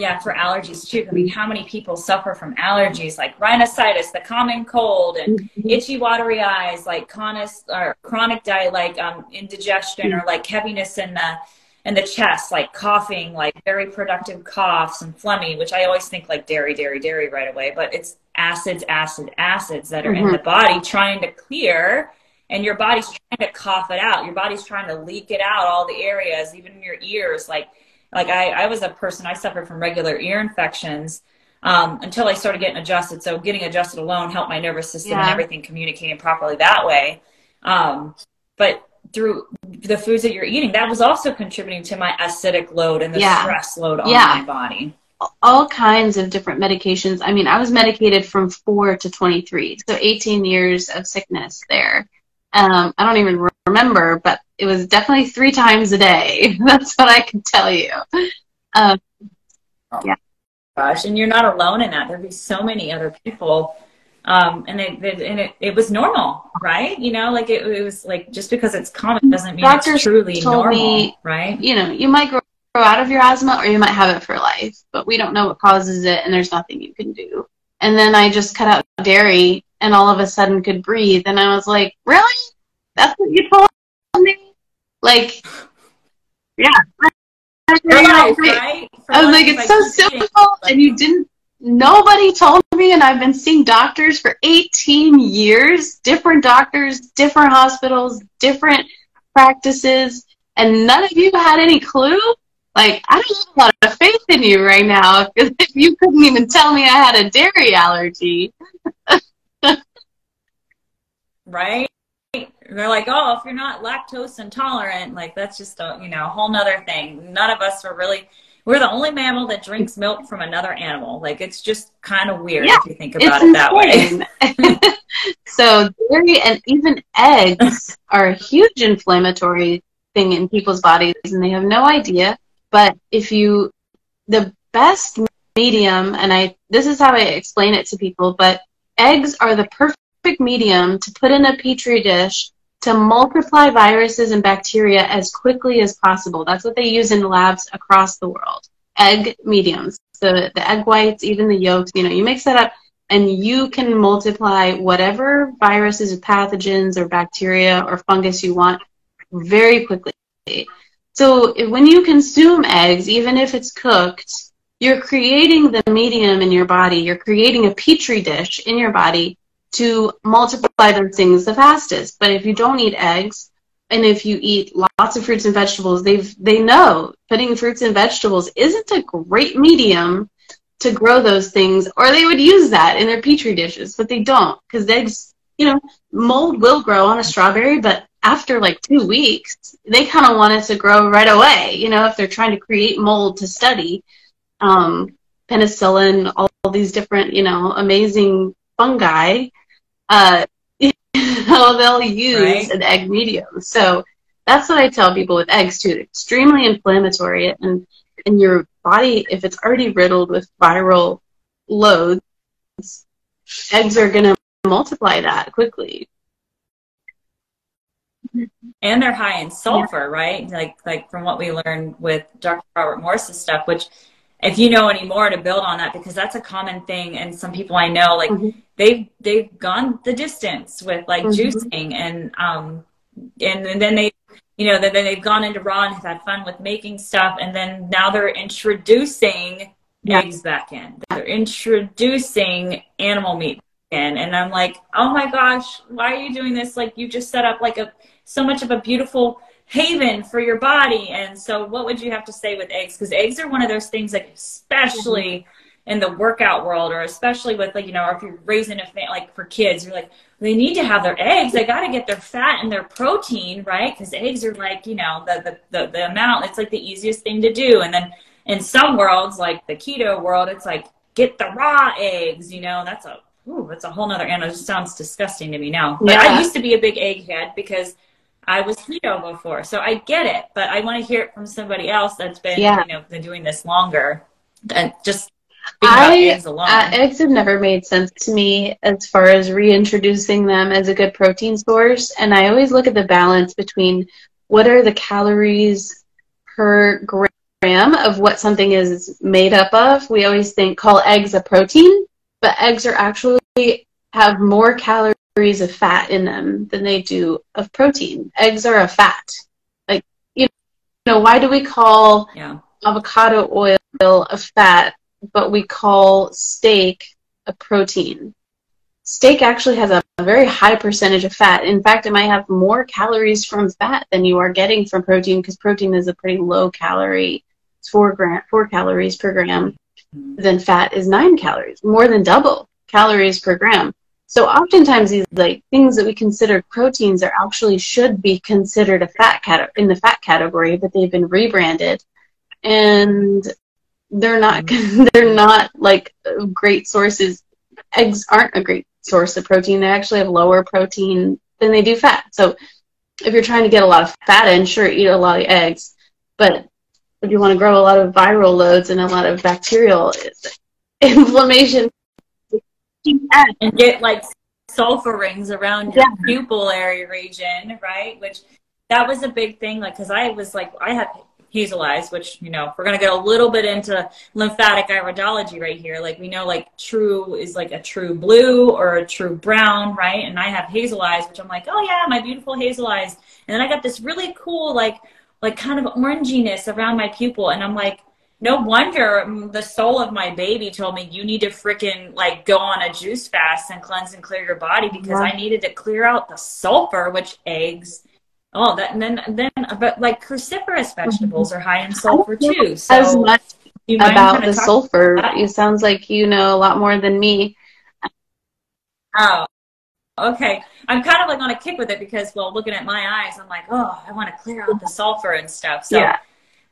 yeah, for allergies too. I mean, how many people suffer from allergies like rhinosinusitis, the common cold, and mm-hmm. itchy, watery eyes, like chronic or chronic diet, like um, indigestion or like heaviness in the in the chest, like coughing, like very productive coughs and phlegmy, which I always think like dairy, dairy, dairy right away, but it's acids, acid, acids that are mm-hmm. in the body trying to clear and your body's trying to cough it out. Your body's trying to leak it out, all the areas, even your ears. Like, like I, I was a person, I suffered from regular ear infections um, until I started getting adjusted. So getting adjusted alone helped my nervous system Yeah. and everything communicating properly that way. Um, but through the foods that you're eating, that was also contributing to my acidic load and the Yeah. stress load on Yeah. my body. all kinds of different medications. I mean, I was medicated from four to 23, so 18 years of sickness there. Um, I don't even remember, but it was definitely three times a day. That's what I can tell you. Um, Gosh, and you're not alone in that. There'd be so many other people. Um, and it, it and it, it was normal, right? You know, like it, it was like just because it's common doesn't mean Doctors it's truly told normal, me- right? you know, you might grow grow out of your asthma or you might have it for life, but we don't know what causes it and there's nothing you can do. And then I just cut out dairy and all of a sudden could breathe. And I was like, really? That's what you told me? Like, yeah. Life, Great. right? I was like, it's so simple, and you didn't. Nobody told me, and I've been seeing doctors for 18 years, different doctors, different hospitals, different practices, and none of you had any clue. Like, I don't have a lot of faith in you right now if you couldn't even tell me I had a dairy allergy. right? They're like, oh, if you're not lactose intolerant, like that's just a you know a whole nother thing. None of us are really. We're the only mammal that drinks milk from another animal. Like it's just kind of weird Yeah, if you think about it that way. so dairy and even eggs are a huge inflammatory thing in people's bodies and they have no idea. But if you the best medium and I this is how I explain it to people, but eggs are the perfect medium to put in a petri dish to multiply viruses and bacteria as quickly as possible. That's what they use in labs across the world. Egg mediums. The the egg whites, even the yolks, you know, you mix that up and you can multiply whatever viruses or pathogens or bacteria or fungus you want very quickly. So when you consume eggs, even if it's cooked, you're creating the medium in your body. You're creating a petri dish in your body to multiply those things the fastest. But if you don't eat eggs, and if you eat lots of fruits and vegetables, they've they know putting fruits and vegetables isn't a great medium to grow those things, or they would use that in their petri dishes, but they don't because eggs, you know, mold will grow on a strawberry, but after like two weeks, they kind of want it to grow right away. You know, if they're trying to create mold to study, um, penicillin, all, all these different, you know, amazing fungi, uh, how they'll use Right. an egg medium. So that's what I tell people with eggs too. They're extremely inflammatory and and your body, if it's already riddled with viral loads, eggs are gonna multiply that quickly. and they're high in sulfur, right? Like like from what we learned with Dr. Robert Morse's stuff, which if you know any more to build on that, because that's a common thing, and some people I know like Mhm. they've they've gone the distance with like Mhm. juicing and um and, and then they you know then, then they've gone into raw and have had fun with making stuff, and then now they're introducing Yeah. eggs back in. They're introducing animal meat in, and I'm like, oh my gosh, why are you doing this? Like you just set up like a so much of a beautiful haven for your body. And so, what would you have to say with eggs? Because eggs are one of those things, like especially in the workout world, or especially with like you know, or if you're raising a family, like for kids, you're like they need to have their eggs. They got to get their fat and their protein, right? Because eggs are like you know the, the the the amount. It's like the easiest thing to do. And then in some worlds, like the keto world, it's like get the raw eggs. You know, that's a ooh, that's a whole nother animal. It just sounds disgusting to me now. But I used to be a big egghead because I was keto before, so I get it. But I want to hear it from somebody else that's been, Yeah. you know, been doing this longer than just I, eggs alone. uh, eggs have never made sense to me as far as reintroducing them as a good protein source. And I always look at the balance between what are the calories per gram of what something is made up of. We always think call eggs a protein, but eggs are actually have more calories of fat in them than they do of protein. Eggs are a fat. Like you know, why do we call yeah, avocado oil a fat, but we call steak a protein. Steak actually has a, a very high percentage of fat. In fact, it might have more calories from fat than you are getting from protein because protein is a pretty low calorie. It's four gram, four calories per gram. Mm-hmm. than fat is nine calories, more than double calories per gram. So oftentimes these like things that we consider proteins are actually should be considered a fat cat in the fat category, but they've been rebranded, and they're not mm-hmm. they're not like great sources. Eggs aren't a great source of protein. They actually have lower protein than they do fat. So if you're trying to get a lot of fat in, sure, eat a lot of eggs, but if you want to grow a lot of viral loads and a lot of bacterial inflammation and get like sulfur rings around your yeah. pupil area region, right? Which that was a big thing, like because I was like I had hazel eyes, which you know we're gonna get a little bit into lymphatic iridology right here. Like we know like true is like a true blue or a true brown, right? And I have hazel eyes, which I'm like, oh yeah, my beautiful hazel eyes. And then I got this really cool like like kind of oranginess around my pupil, and I'm like, no wonder the soul of my baby told me you need to freaking like go on a juice fast and cleanse and clear your body because yeah. I needed to clear out the sulfur, which eggs. Oh, that and then then but like cruciferous mm-hmm. vegetables are high in sulfur too. So as much about the sulfur, it sounds like you know a lot more than me. Oh, okay. I'm kind of like on a kick with it because, well, looking at my eyes, I'm like, oh, I want to clear out the sulfur and stuff. So yeah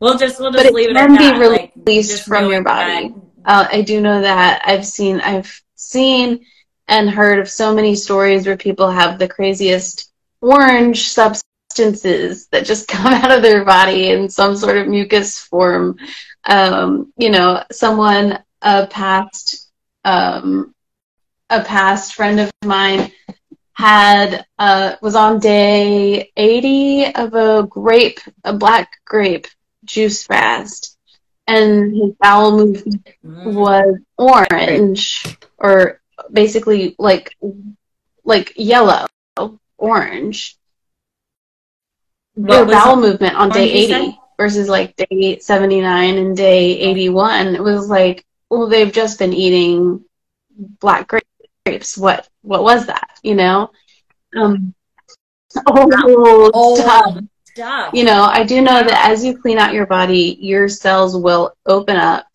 we'll just we'll just but leave it, it can be released like, from your body. Uh, I do know that. I've seen I've seen and heard of so many stories where people have the craziest orange substances that just come out of their body in some sort of mucus form. Um, you know, someone a past um, a past friend of mine had uh, was on day 80 of a grape, a black grape juice fast, and his bowel movement mm. was orange, or basically like like yellow, orange. What bowel movement on day 80 versus like day 79 and day 81. It was like, well, they've just been eating black grapes. What what was that? You know, um, old, old stuff stuff. You know, I do know that as you clean out your body, your cells will open up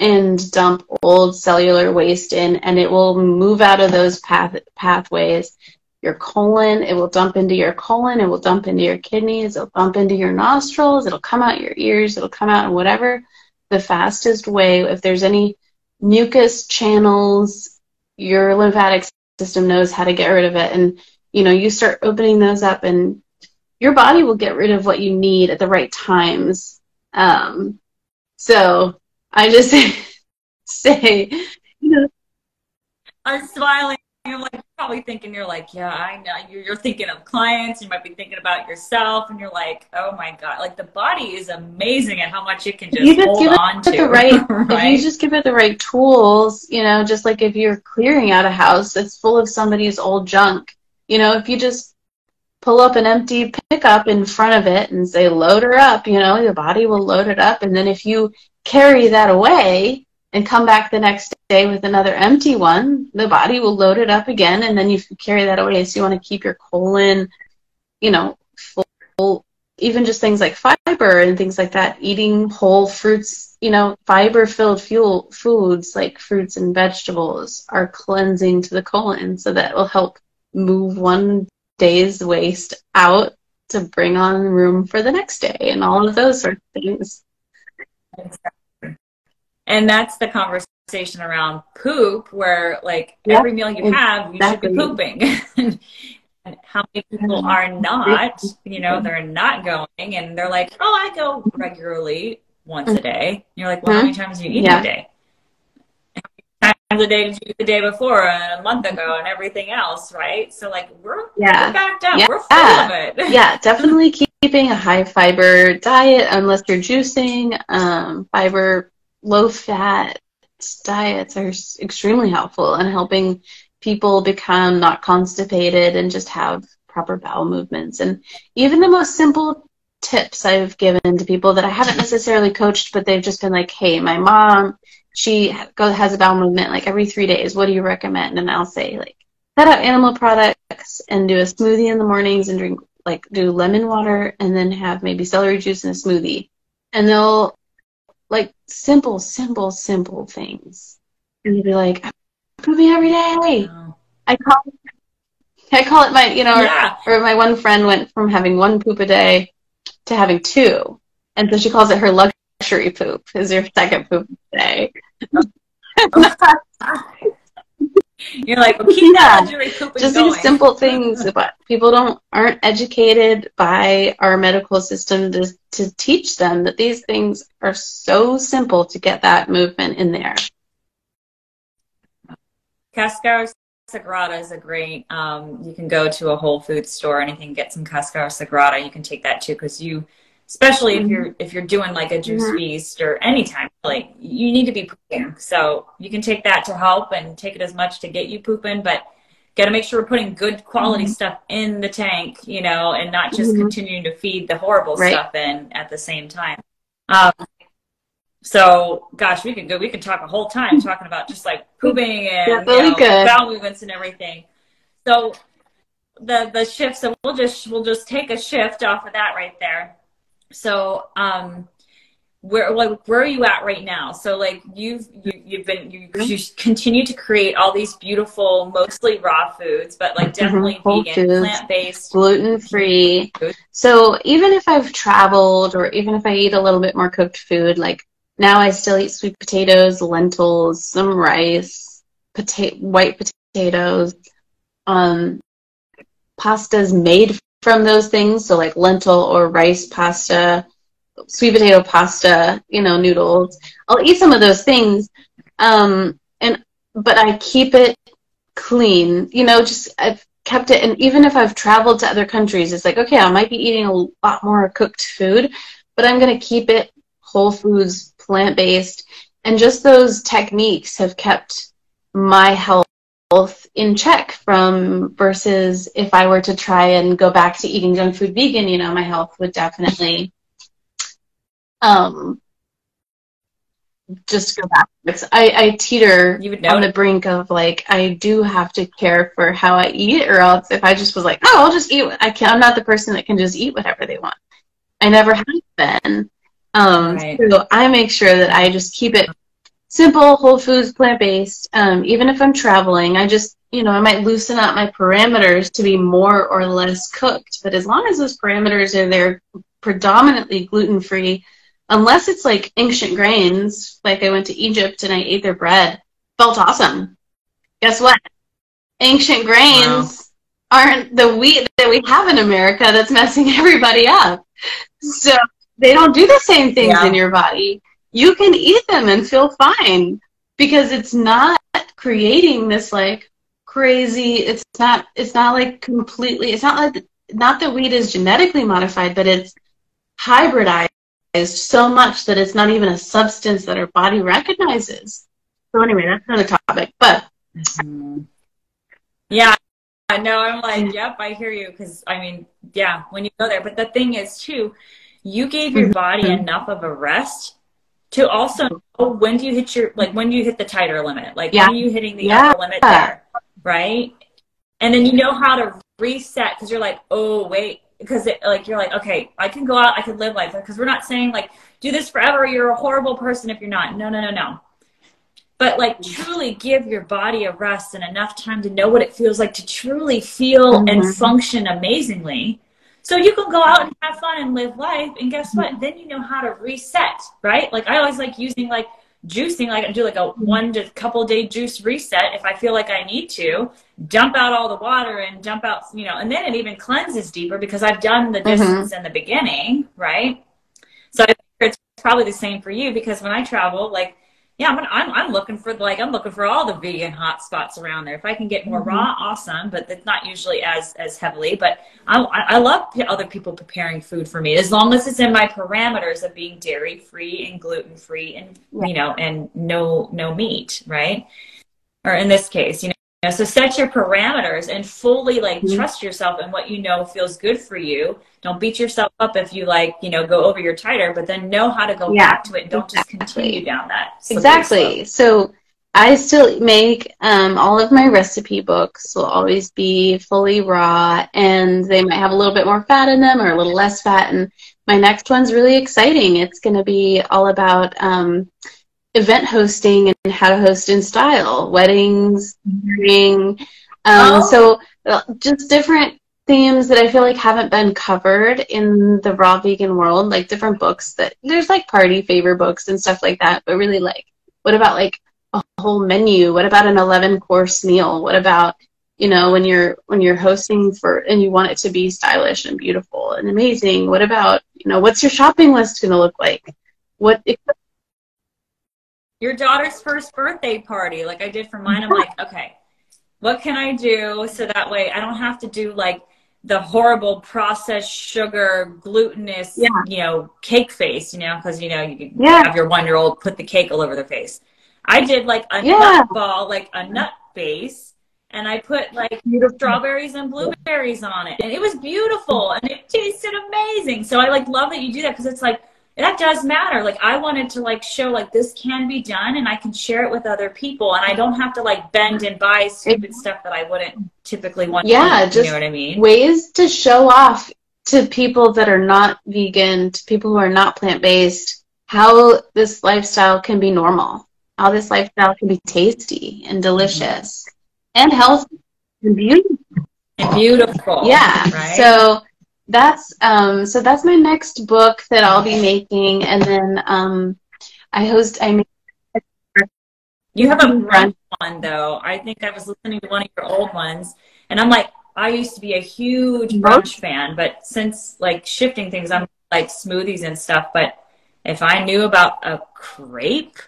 and dump old cellular waste in, and it will move out of those path pathways. Your colon, it will dump into your colon, it will dump into your kidneys, it'll dump into your nostrils, it'll come out your ears, it'll come out in whatever the fastest way. If there's any mucus channels, your lymphatic system knows how to get rid of it. And, you know, you start opening those up and your body will get rid of what you need at the right times. Um, so I just say, you know, I'm smiling. You're like probably thinking you're like, yeah, I know. You're, you're thinking of clients. You might be thinking about yourself, and you're like, oh my god, like the body is amazing at how much it can just, you just hold on to. The right, right? If you just give it the right tools, you know, just like if you're clearing out a house that's full of somebody's old junk, you know, if you just pull up an empty pickup in front of it and say load her up you know your body will load it up. And then if you carry that away and come back the next day with another empty one the body will load it up again. And then you carry that away. So you want to keep your colon you know full even just things like fiber and things like that eating whole fruits you know fiber filled fuel foods like fruits and vegetables are cleansing to the colon. So that will help move one day's waste out to bring on room for the next day and all of those sort of things. And that's the conversation around poop, where like yep, every meal you have, you should be pooping. and how many people mm-hmm. are not, mm-hmm. you know, they're not going and they're like, oh, I go regularly once a mm-hmm. day. And you're like, well, how many times do you eat yeah. a day? A day did you the day before and a month ago and everything else, right? So like we're yeah. we're backed up. Yeah. We're full of it. yeah, definitely keeping a high fiber diet unless you're juicing. Um, fiber, low fat diets are extremely helpful in helping people become not constipated and just have proper bowel movements. And even the most simple tips I've given to people that I haven't necessarily coached, but they've just been like, hey, my mom she has a bowel movement like every three days. What do you recommend? And I'll say like cut out animal products and do a smoothie in the mornings and drink like do lemon water and then have maybe celery juice in a smoothie. And they'll like simple, simple, simple things. And you'd be like, I'm pooping every day. Wow. I call I call it my you know Yeah. or, or my one friend went from having one poop a day to having two. And so she calls it her luxury poop, is your second poop a day. You're like, well, keep Yeah. luxury just going. these simple things but people don't aren't educated by our medical system to, to teach them that these things are so simple to get that movement in there Cascara Sagrada is a great. Um, you can go to a Whole Food store and you can get some Cascara Sagrada. You can take that too because you, especially if you're if you're doing like a juice Mhm. feast or anytime, like you need to be pooping. So you can take that to help and take it as much to get you pooping, but got to make sure we're putting good quality stuff in the tank, you know, and not just Mhm. continuing to feed the horrible Right. stuff in at the same time. Um, so, gosh, we could go. We could talk a whole time talking about just like pooping and you know, bowel movements and everything. So, the the shift. So we'll just we'll just take a shift off of that right there. So, um, where like where are you at right now? So, like you've you, you've been you, you continue to create all these beautiful, mostly raw foods, but like definitely Mm-hmm. Vegan, foods. plant based. gluten free Good. so even if i've traveled or even if i eat a little bit more cooked food like now i still eat sweet potatoes lentils some rice pota- white potatoes um pastas made from those things. So like lentil or rice pasta sweet potato pasta you know noodles. I'll eat some of those things. Um and but i keep it clean you know just i've kept it. And even if i've traveled to other countries it's like okay i might be eating a lot more cooked food but i'm going to keep it whole foods plant-based. And just those techniques have kept my health in check from versus if i were to try and go back to eating junk food vegan you know my health would definitely um just go backwards i i teeter on the brink of like I do have to care for how I eat, or else if I just was like, oh, I'll just eat. What I can. I'm not the person that can just eat whatever they want. I never have been. Um, Right. So I make sure that I just keep it simple, whole foods, plant based. Um, even if I'm traveling, I just you know I might loosen up my parameters to be more or less cooked. But as long as those parameters are there, predominantly gluten free. Unless it's like ancient grains, like I went to Egypt and I ate their bread, felt awesome. Guess what? Ancient grains aren't the wheat that we have in America that's messing everybody up. So they don't do the same things Yeah. in your body. You can eat them and feel fine because it's not creating this like crazy it's not it's not like completely it's not like not that wheat is genetically modified but it's hybridized so much that it's not even a substance that our body recognizes so anyway that's another topic but Mhm. Yeah, know. I'm like, yep, I hear you. Because I mean, yeah, when you go there, but the thing is too, you gave your body Mhm. enough of a rest to also know when do you hit your like when do you hit the tighter limit, like Yeah. when are you hitting the Yeah. upper limit there, right? And then you know how to reset because you're like, oh wait, because it, like you're like, okay, I can go out, I can live life because we're not saying like do this forever. You're a horrible person if you're not. No, no, no, no but like truly give your body a rest and enough time to know what it feels like to truly feel Mhm. and function amazingly so you can go out and have fun and live life and guess what? Mm. Then you know how to reset right? Like i always like using like juicing like i do like a mm. one to couple day juice reset if i feel like i need to dump out all the water and dump out you know and then it even cleanses deeper because i've done the mm-hmm. distance in the beginning right? So I think it's probably the same for you because when I travel, like, yeah, I'm, I'm, I'm looking for like I'm looking for all the vegan hot spots around there. If I can get more Mhm. raw, awesome. But it's not usually as as heavily. But I, I love other people preparing food for me as long as it's in my parameters of being dairy free and gluten free and you know and no no meat, right? Or in this case, you know. So set your parameters and fully like Mhm. trust yourself and what you know feels good for you don't beat yourself up if you like you know go over your titer but then know how to go Yeah, back to it and don't just continue down that slippery slope. Exactly. So I still make um, all of my recipe books will always be fully raw, and they might have a little bit more fat in them or a little less fat. And my next one's really exciting. It's going to be all about um, event hosting and how to host in style, weddings, wedding. Um, oh. So uh, just different themes that I feel like haven't been covered in the raw vegan world, like different books that there's like party favor books and stuff like that, but really like what about like a whole menu? What about an 11 course meal? What about you know when you're when you're hosting for and you want it to be stylish and beautiful and amazing what about you know what's your shopping list going to look like what your daughter's first birthday party like i did for mine i'm like okay what can i do so that way i don't have to do like the horrible processed sugar glutinous yeah. you know cake face you know because you know you yeah. have your one year old put the cake all over their face i did like a yeah. nut ball like a nut base and I put like beautiful. strawberries and blueberries on it, and it was beautiful and it tasted amazing. So I like love that you do that because it's like that does matter. Like I wanted to like show like this can be done, and I can share it with other people, and I don't have to like bend and buy stupid stuff that I wouldn't typically want. Yeah, to just you know what I mean. Ways to show off to people that are not vegan, to people who are not plant based, how this lifestyle can be normal, how this lifestyle can be tasty and delicious and healthy and beautiful. And beautiful. Yeah. Right? So that's um so that's my next book that I'll be making and then um I host I make you have a brunch one though. I think I was listening to one of your old ones and I'm like I used to be a huge brunch fan, but since like shifting things, I'm like smoothies and stuff. But if I knew about a crepe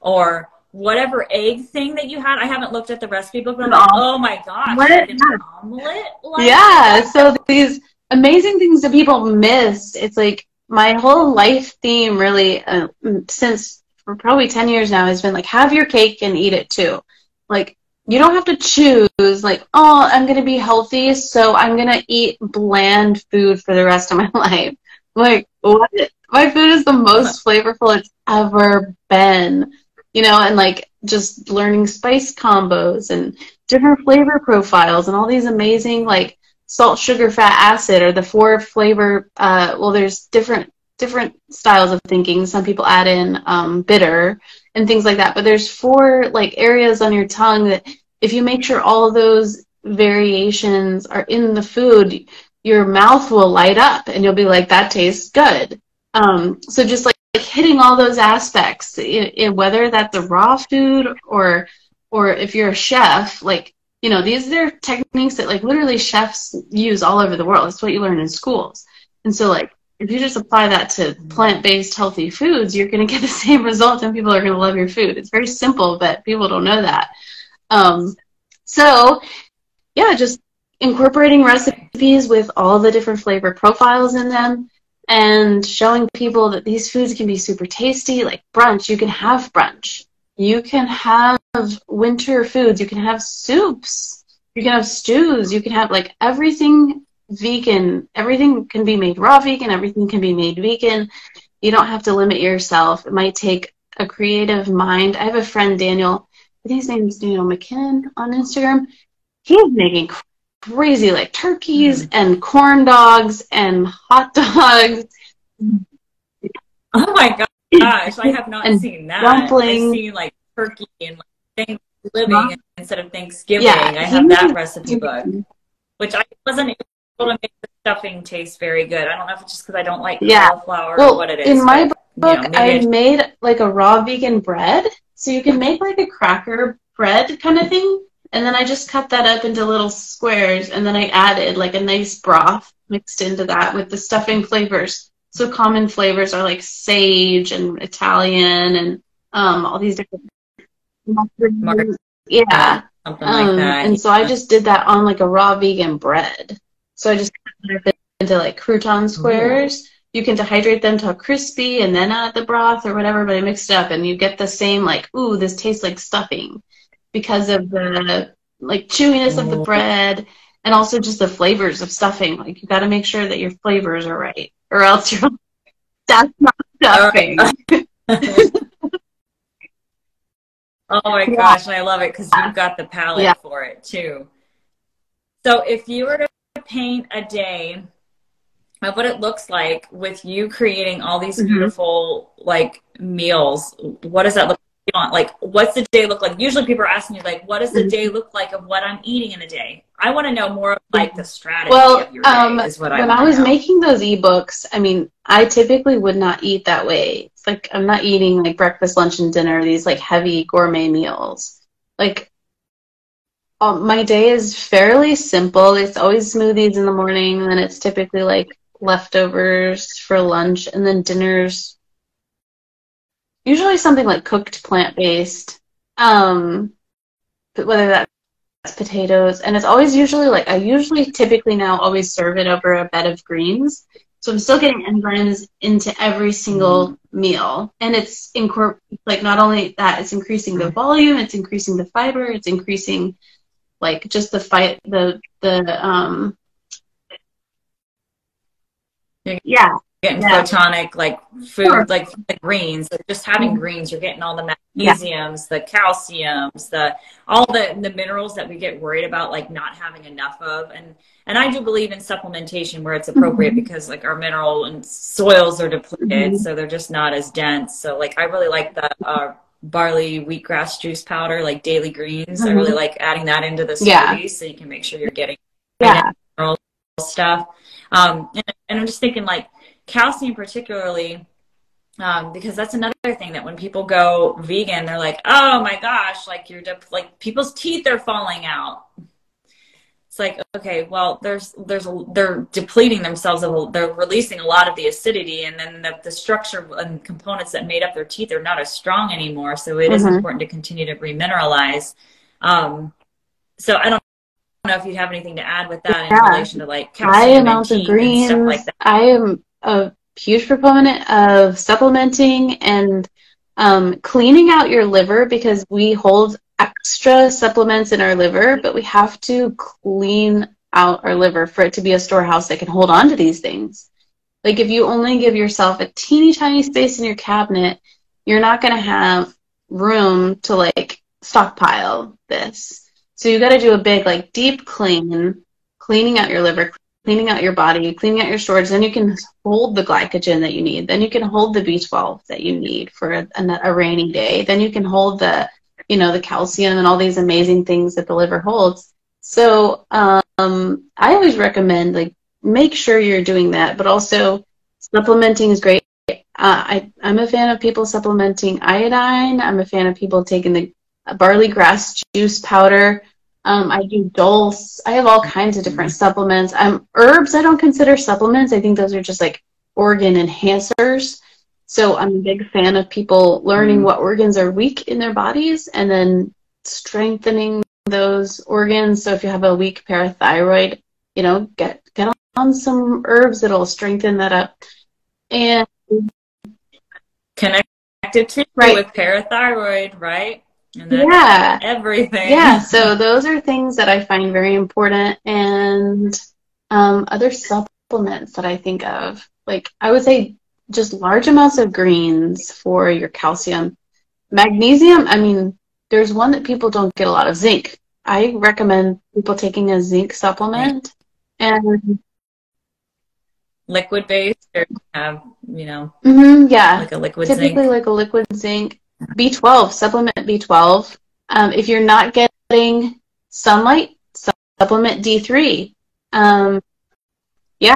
or whatever egg thing that you had. I haven't looked at the recipe book, but I'm like, oh my gosh, what? An omelet? Like yeah, so these amazing things that people miss. It's like my whole life theme really uh, since for probably 10 years now has been like have your cake and eat it too. Like you don't have to choose like, oh, I'm going to be healthy, so I'm going to eat bland food for the rest of my life. Like, what? My food is the most flavorful it's ever been you know, and like just learning spice combos and different flavor profiles and all these amazing like salt, sugar, fat, acid or the four flavor. Uh, well, there's different different styles of thinking. Some people add in um, bitter and things like that, but there's four like areas on your tongue that if you make sure all those variations are in the food, your mouth will light up and you'll be like, that tastes good. Um, so just like like hitting all those aspects, it, it, whether that's a raw food or or if you're a chef, like you know these are techniques that like literally chefs use all over the world. It's what you learn in schools, and so like if you just apply that to plant-based healthy foods, you're going to get the same result, and people are going to love your food. It's very simple, but people don't know that. Um, so yeah, just incorporating recipes with all the different flavor profiles in them and showing people that these foods can be super tasty, like brunch. You can have brunch. You can have winter foods. You can have soups. You can have stews. You can have like everything vegan. Everything can be made raw vegan. Everything can be made vegan. You don't have to limit yourself. It might take a creative mind. I have a friend, Daniel. I think his name's Daniel McKinnon on Instagram. He's making crazy like turkeys mm. and corn dogs and hot dogs. Oh my gosh, I have not seen that. Dumplings. I've seen like turkey and like Thanksgiving instead of Thanksgiving. Yeah, I have that recipe book, which I wasn't able to make the stuffing taste very good. I don't know if it's just because I don't like yeah. cauliflower well, or what it is. In my but, book, you know, I made like a raw vegan bread. So you can make like a cracker bread kind of thing and then I just cut that up into little squares, and then I added like a nice broth mixed into that with the stuffing flavors. So common flavors are like sage and Italian and um, all these different. Yeah. Something um, like that. And so I just did that on like a raw vegan bread. So I just cut it into like crouton squares. You can dehydrate them till crispy and then add the broth or whatever, but I mixed it up and you get the same like, ooh, this tastes like stuffing because of the like chewiness of the bread and also just the flavors of stuffing. Like you got to make sure that your flavors are right, or else you're that's not stuffing. oh my yeah. gosh, I love it because you've got the palate yeah. for it too. So if you were to paint a day of what it looks like with you creating all these mm-hmm. beautiful like meals. What does that look like? Like, what's the day look like? Usually people are asking me like, what does the mm-hmm. day look like of what I'm eating in a day? I want to know more of like the strategy well, um, is what I When I was know. making those ebooks, I mean, I typically would not eat that way. It's like I'm not eating like breakfast, lunch, and dinner, these like heavy gourmet meals. Like um, my day is fairly simple. It's always smoothies in the morning, and then it's typically like leftovers for lunch, and then dinners usually something like cooked plant based. Um, whether that's potatoes, and it's always usually like I usually typically now always serve it over a bed of greens. So I'm still getting enzymes into every single meal, and it's incor- like not only that, it's increasing the volume, it's increasing the fiber, it's increasing like just the fight the the um yeah getting yeah. photonic like food sure. like the greens like just having mm-hmm. greens you're getting all the magnesiums yeah. the calciums the all the the minerals that we get worried about like not having enough of and and i do believe in supplementation where it's appropriate mm-hmm. because like our mineral and soils are depleted mm-hmm. so they're just not as dense so like i really like the uh, barley wheatgrass juice powder like daily greens mm-hmm. i really like adding that into the smoothie yeah. so you can make sure you're getting yeah. mineral stuff um and, and i'm just thinking like calcium particularly um, because that's another thing that when people go vegan they're like oh my gosh like you're de- like people's teeth are falling out it's like okay well there's there's a, they're depleting themselves of they're releasing a lot of the acidity and then the, the structure and components that made up their teeth are not as strong anymore so it mm-hmm. is important to continue to remineralize um, so i don't know if you have anything to add with that yeah. in relation to like calcium and teeth and stuff like that i am a huge proponent of supplementing and um, cleaning out your liver because we hold extra supplements in our liver, but we have to clean out our liver for it to be a storehouse that can hold on to these things. Like if you only give yourself a teeny tiny space in your cabinet, you're not going to have room to like stockpile this. So you got to do a big like deep clean, cleaning out your liver, cleaning out your body, cleaning out your storage, then you can hold the glycogen that you need. Then you can hold the B12 that you need for a, a, rainy day. Then you can hold the, you know, the calcium and all these amazing things that the liver holds. So um, I always recommend like make sure you're doing that, but also supplementing is great. Uh, I, I'm a fan of people supplementing iodine. I'm a fan of people taking the barley grass juice powder um, I do dulse. I have all kinds of different supplements. Um, herbs I don't consider supplements. I think those are just like organ enhancers. So I'm a big fan of people learning mm. what organs are weak in their bodies and then strengthening those organs. So if you have a weak parathyroid, you know, get get on some herbs that'll strengthen that up. And connected to right. with parathyroid, right? Yeah. everything. Yeah so those are things that i find very important and um, other supplements that i think of like i would say just large amounts of greens for your calcium. Magnesium i mean there's one that people don't get a lot of zinc. I recommend people taking a zinc supplement and liquid based or have you know mm-hmm, yeah. like a liquid typically zinc. like a liquid zinc B12, supplement B12. Um, if you're not getting sunlight, supplement D3. Um, yeah.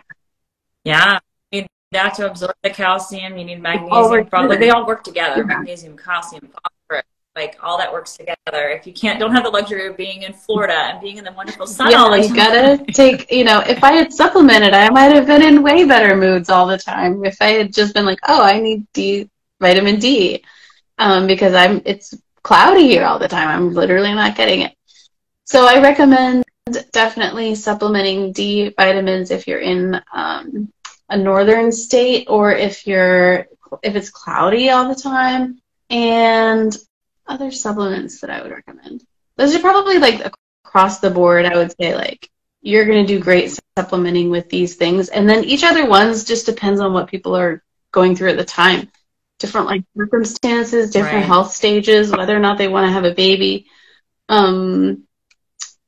Yeah. You need that to absorb the calcium. You need magnesium. Probably they all work together. Yeah. Magnesium, calcium, phosphorus. Like all that works together. If you can't, don't have the luxury of being in Florida and being in the wonderful sun yeah, all the time. you gotta take. You know, if I had supplemented, I might have been in way better moods all the time. If I had just been like, oh, I need D, vitamin D um, because I'm it's cloudy here all the time. I'm literally not getting it. So I recommend definitely supplementing D vitamins if you're in um, a northern state or if you're if it's cloudy all the time and other supplements that I would recommend. Those are probably like across the board. I would say like you're going to do great supplementing with these things and then each other ones just depends on what people are going through at the time different like circumstances, different right. health stages, whether or not they want to have a baby, um,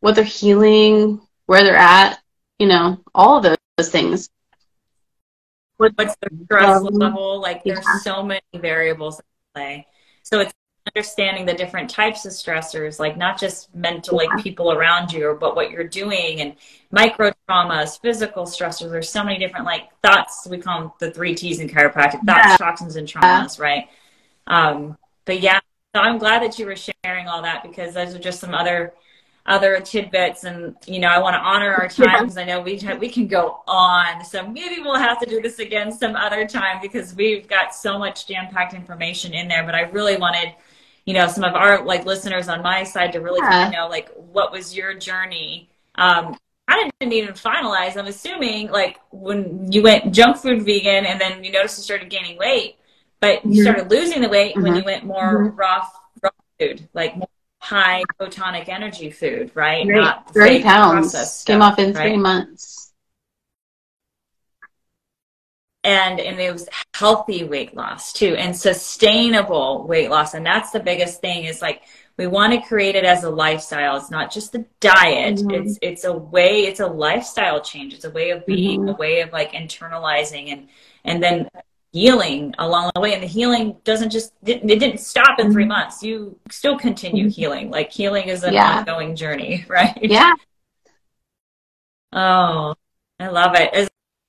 what they're healing, where they're at, you know, all of those things. what's the stress level? Like there's yeah. so many variables in play. So it's understanding the different types of stressors, like not just mental, like people around you, but what you're doing and micro traumas, physical stressors. There's so many different like thoughts. We call them the three T's in chiropractic: thoughts, yeah. toxins, and traumas. Right. Um, but yeah, so I'm glad that you were sharing all that because those are just some other other tidbits and you know i want to honor our time because i know we we can go on so maybe we'll have to do this again some other time because we've got so much jam-packed information in there but i really wanted you know some of our like listeners on my side to really yeah. kind of know like what was your journey um I didn't even finalize. I'm assuming like when you went junk food vegan and then you noticed you started gaining weight, but you mm-hmm. started losing the weight mm-hmm. when you went more mm-hmm. raw, raw food, like more high photonic energy food, right? Great. Not 30 pounds. Stuff, Came off in right? three months. And and it was healthy weight loss too and sustainable weight loss. And that's the biggest thing is like we want to create it as a lifestyle. It's not just a diet. Mm-hmm. It's it's a way, it's a lifestyle change. It's a way of being, mm-hmm. a way of like internalizing and and then healing along the way and the healing doesn't just it didn't stop in three mm-hmm. months you still continue mm-hmm. healing like healing is an yeah. ongoing journey right yeah oh i love it is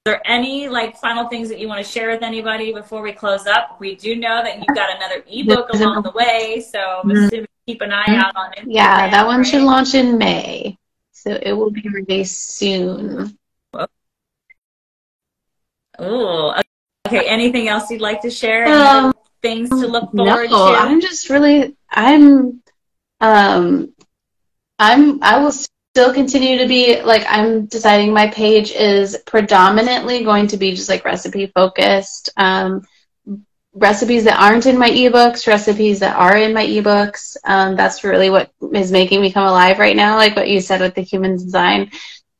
there any like final things that you want to share with anybody before we close up we do know that you've got another ebook along the way so mm-hmm. keep an eye out on it yeah that one right? should launch in may so it will be released soon Oh, Okay, anything else you'd like to share? Um, things to look forward no, to? I'm just really I'm um I'm I will still continue to be like I'm deciding my page is predominantly going to be just like recipe focused. Um recipes that aren't in my ebooks, recipes that are in my ebooks. Um, that's really what is making me come alive right now, like what you said with the human design.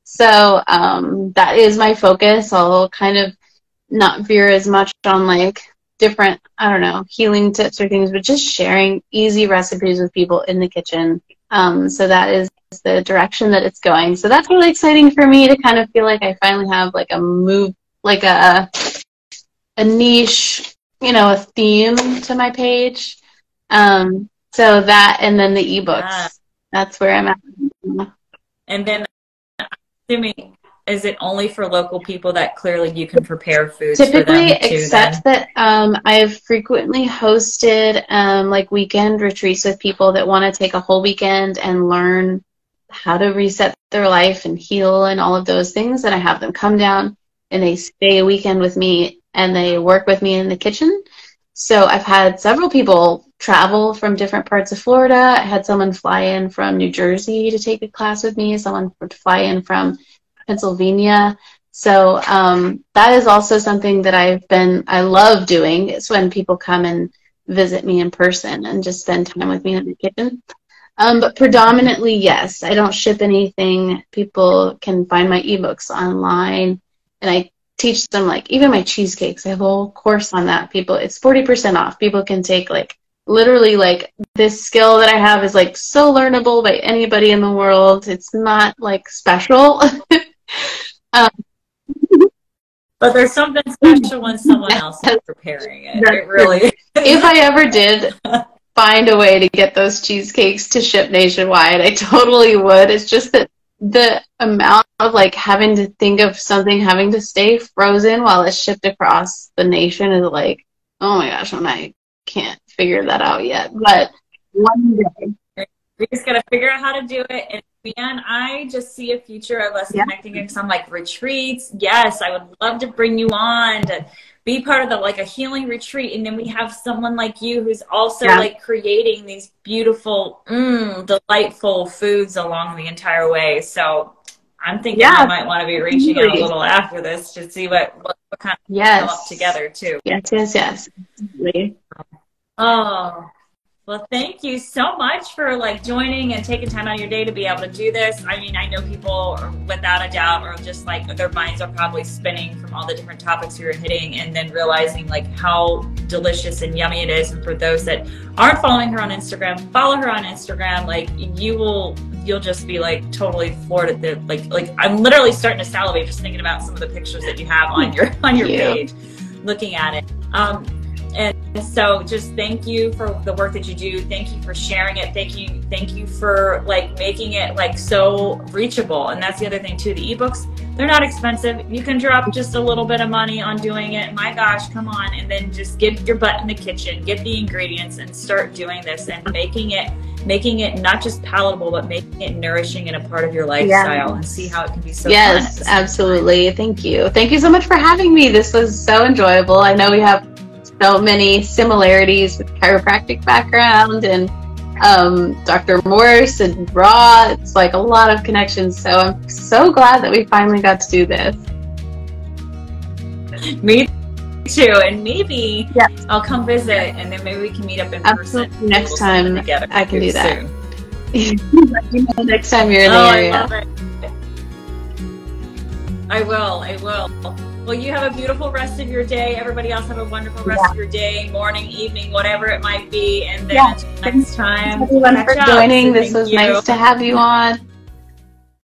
So um, that is my focus. I'll kind of not veer as much on like different, I don't know, healing tips or things, but just sharing easy recipes with people in the kitchen. Um, so that is the direction that it's going. So that's really exciting for me to kind of feel like I finally have like a move, like a a niche, you know, a theme to my page. Um, so that and then the ebooks. Yeah. That's where I'm at. And then assuming is it only for local people that clearly you can prepare food typically except then? that um, i've frequently hosted um, like weekend retreats with people that want to take a whole weekend and learn how to reset their life and heal and all of those things and i have them come down and they stay a weekend with me and they work with me in the kitchen so i've had several people travel from different parts of florida i had someone fly in from new jersey to take a class with me someone would fly in from Pennsylvania. So um, that is also something that I've been, I love doing. It's when people come and visit me in person and just spend time with me in the kitchen. Um, but predominantly, yes, I don't ship anything. People can find my ebooks online, and I teach them like even my cheesecakes. I have a whole course on that. People, it's forty percent off. People can take like literally like this skill that I have is like so learnable by anybody in the world. It's not like special. Um, but there's something special when someone else is preparing it. It really. if I ever did find a way to get those cheesecakes to ship nationwide, I totally would. It's just that the amount of like having to think of something having to stay frozen while it's shipped across the nation is like, oh my gosh, and I can't figure that out yet. But one day. We just gotta figure out how to do it and man, I just see a future of us yeah. connecting in some like retreats. Yes, I would love to bring you on to be part of the like a healing retreat, and then we have someone like you who's also yeah. like creating these beautiful, mm, delightful foods along the entire way. So I'm thinking yeah. I might want to be reaching out a little after this to see what what, what kind of yes. up together too. Yes, yes, yes. Oh, Well, thank you so much for like joining and taking time out of your day to be able to do this. I mean, I know people without a doubt are just like their minds are probably spinning from all the different topics you're hitting and then realizing like how delicious and yummy it is. And for those that aren't following her on Instagram, follow her on Instagram. Like you will you'll just be like totally floored at the like like I'm literally starting to salivate just thinking about some of the pictures that you have on your on your page looking at it. Um, and so just thank you for the work that you do. Thank you for sharing it. Thank you thank you for like making it like so reachable. And that's the other thing too. The ebooks they're not expensive. You can drop just a little bit of money on doing it. My gosh come on. And then just get your butt in the kitchen get the ingredients and start doing this and making it making it not just palatable but making it nourishing and a part of your lifestyle yeah. and see how it can be so yes absolutely. Thank you. Thank you so much for having me. This was so enjoyable. I know we have so many similarities with chiropractic background and um, Dr. Morse and Raw. It's like a lot of connections. So I'm so glad that we finally got to do this. Me too. And maybe yeah. I'll come visit and then maybe we can meet up in Absolutely. person. Next time I can do that. next time you're in the oh, area. I, I will. I will. Well, you have a beautiful rest of your day. Everybody else have a wonderful rest yeah. of your day, morning, evening, whatever it might be. And then yeah. next time. Thanks everyone for joining. This was you. nice to have you on.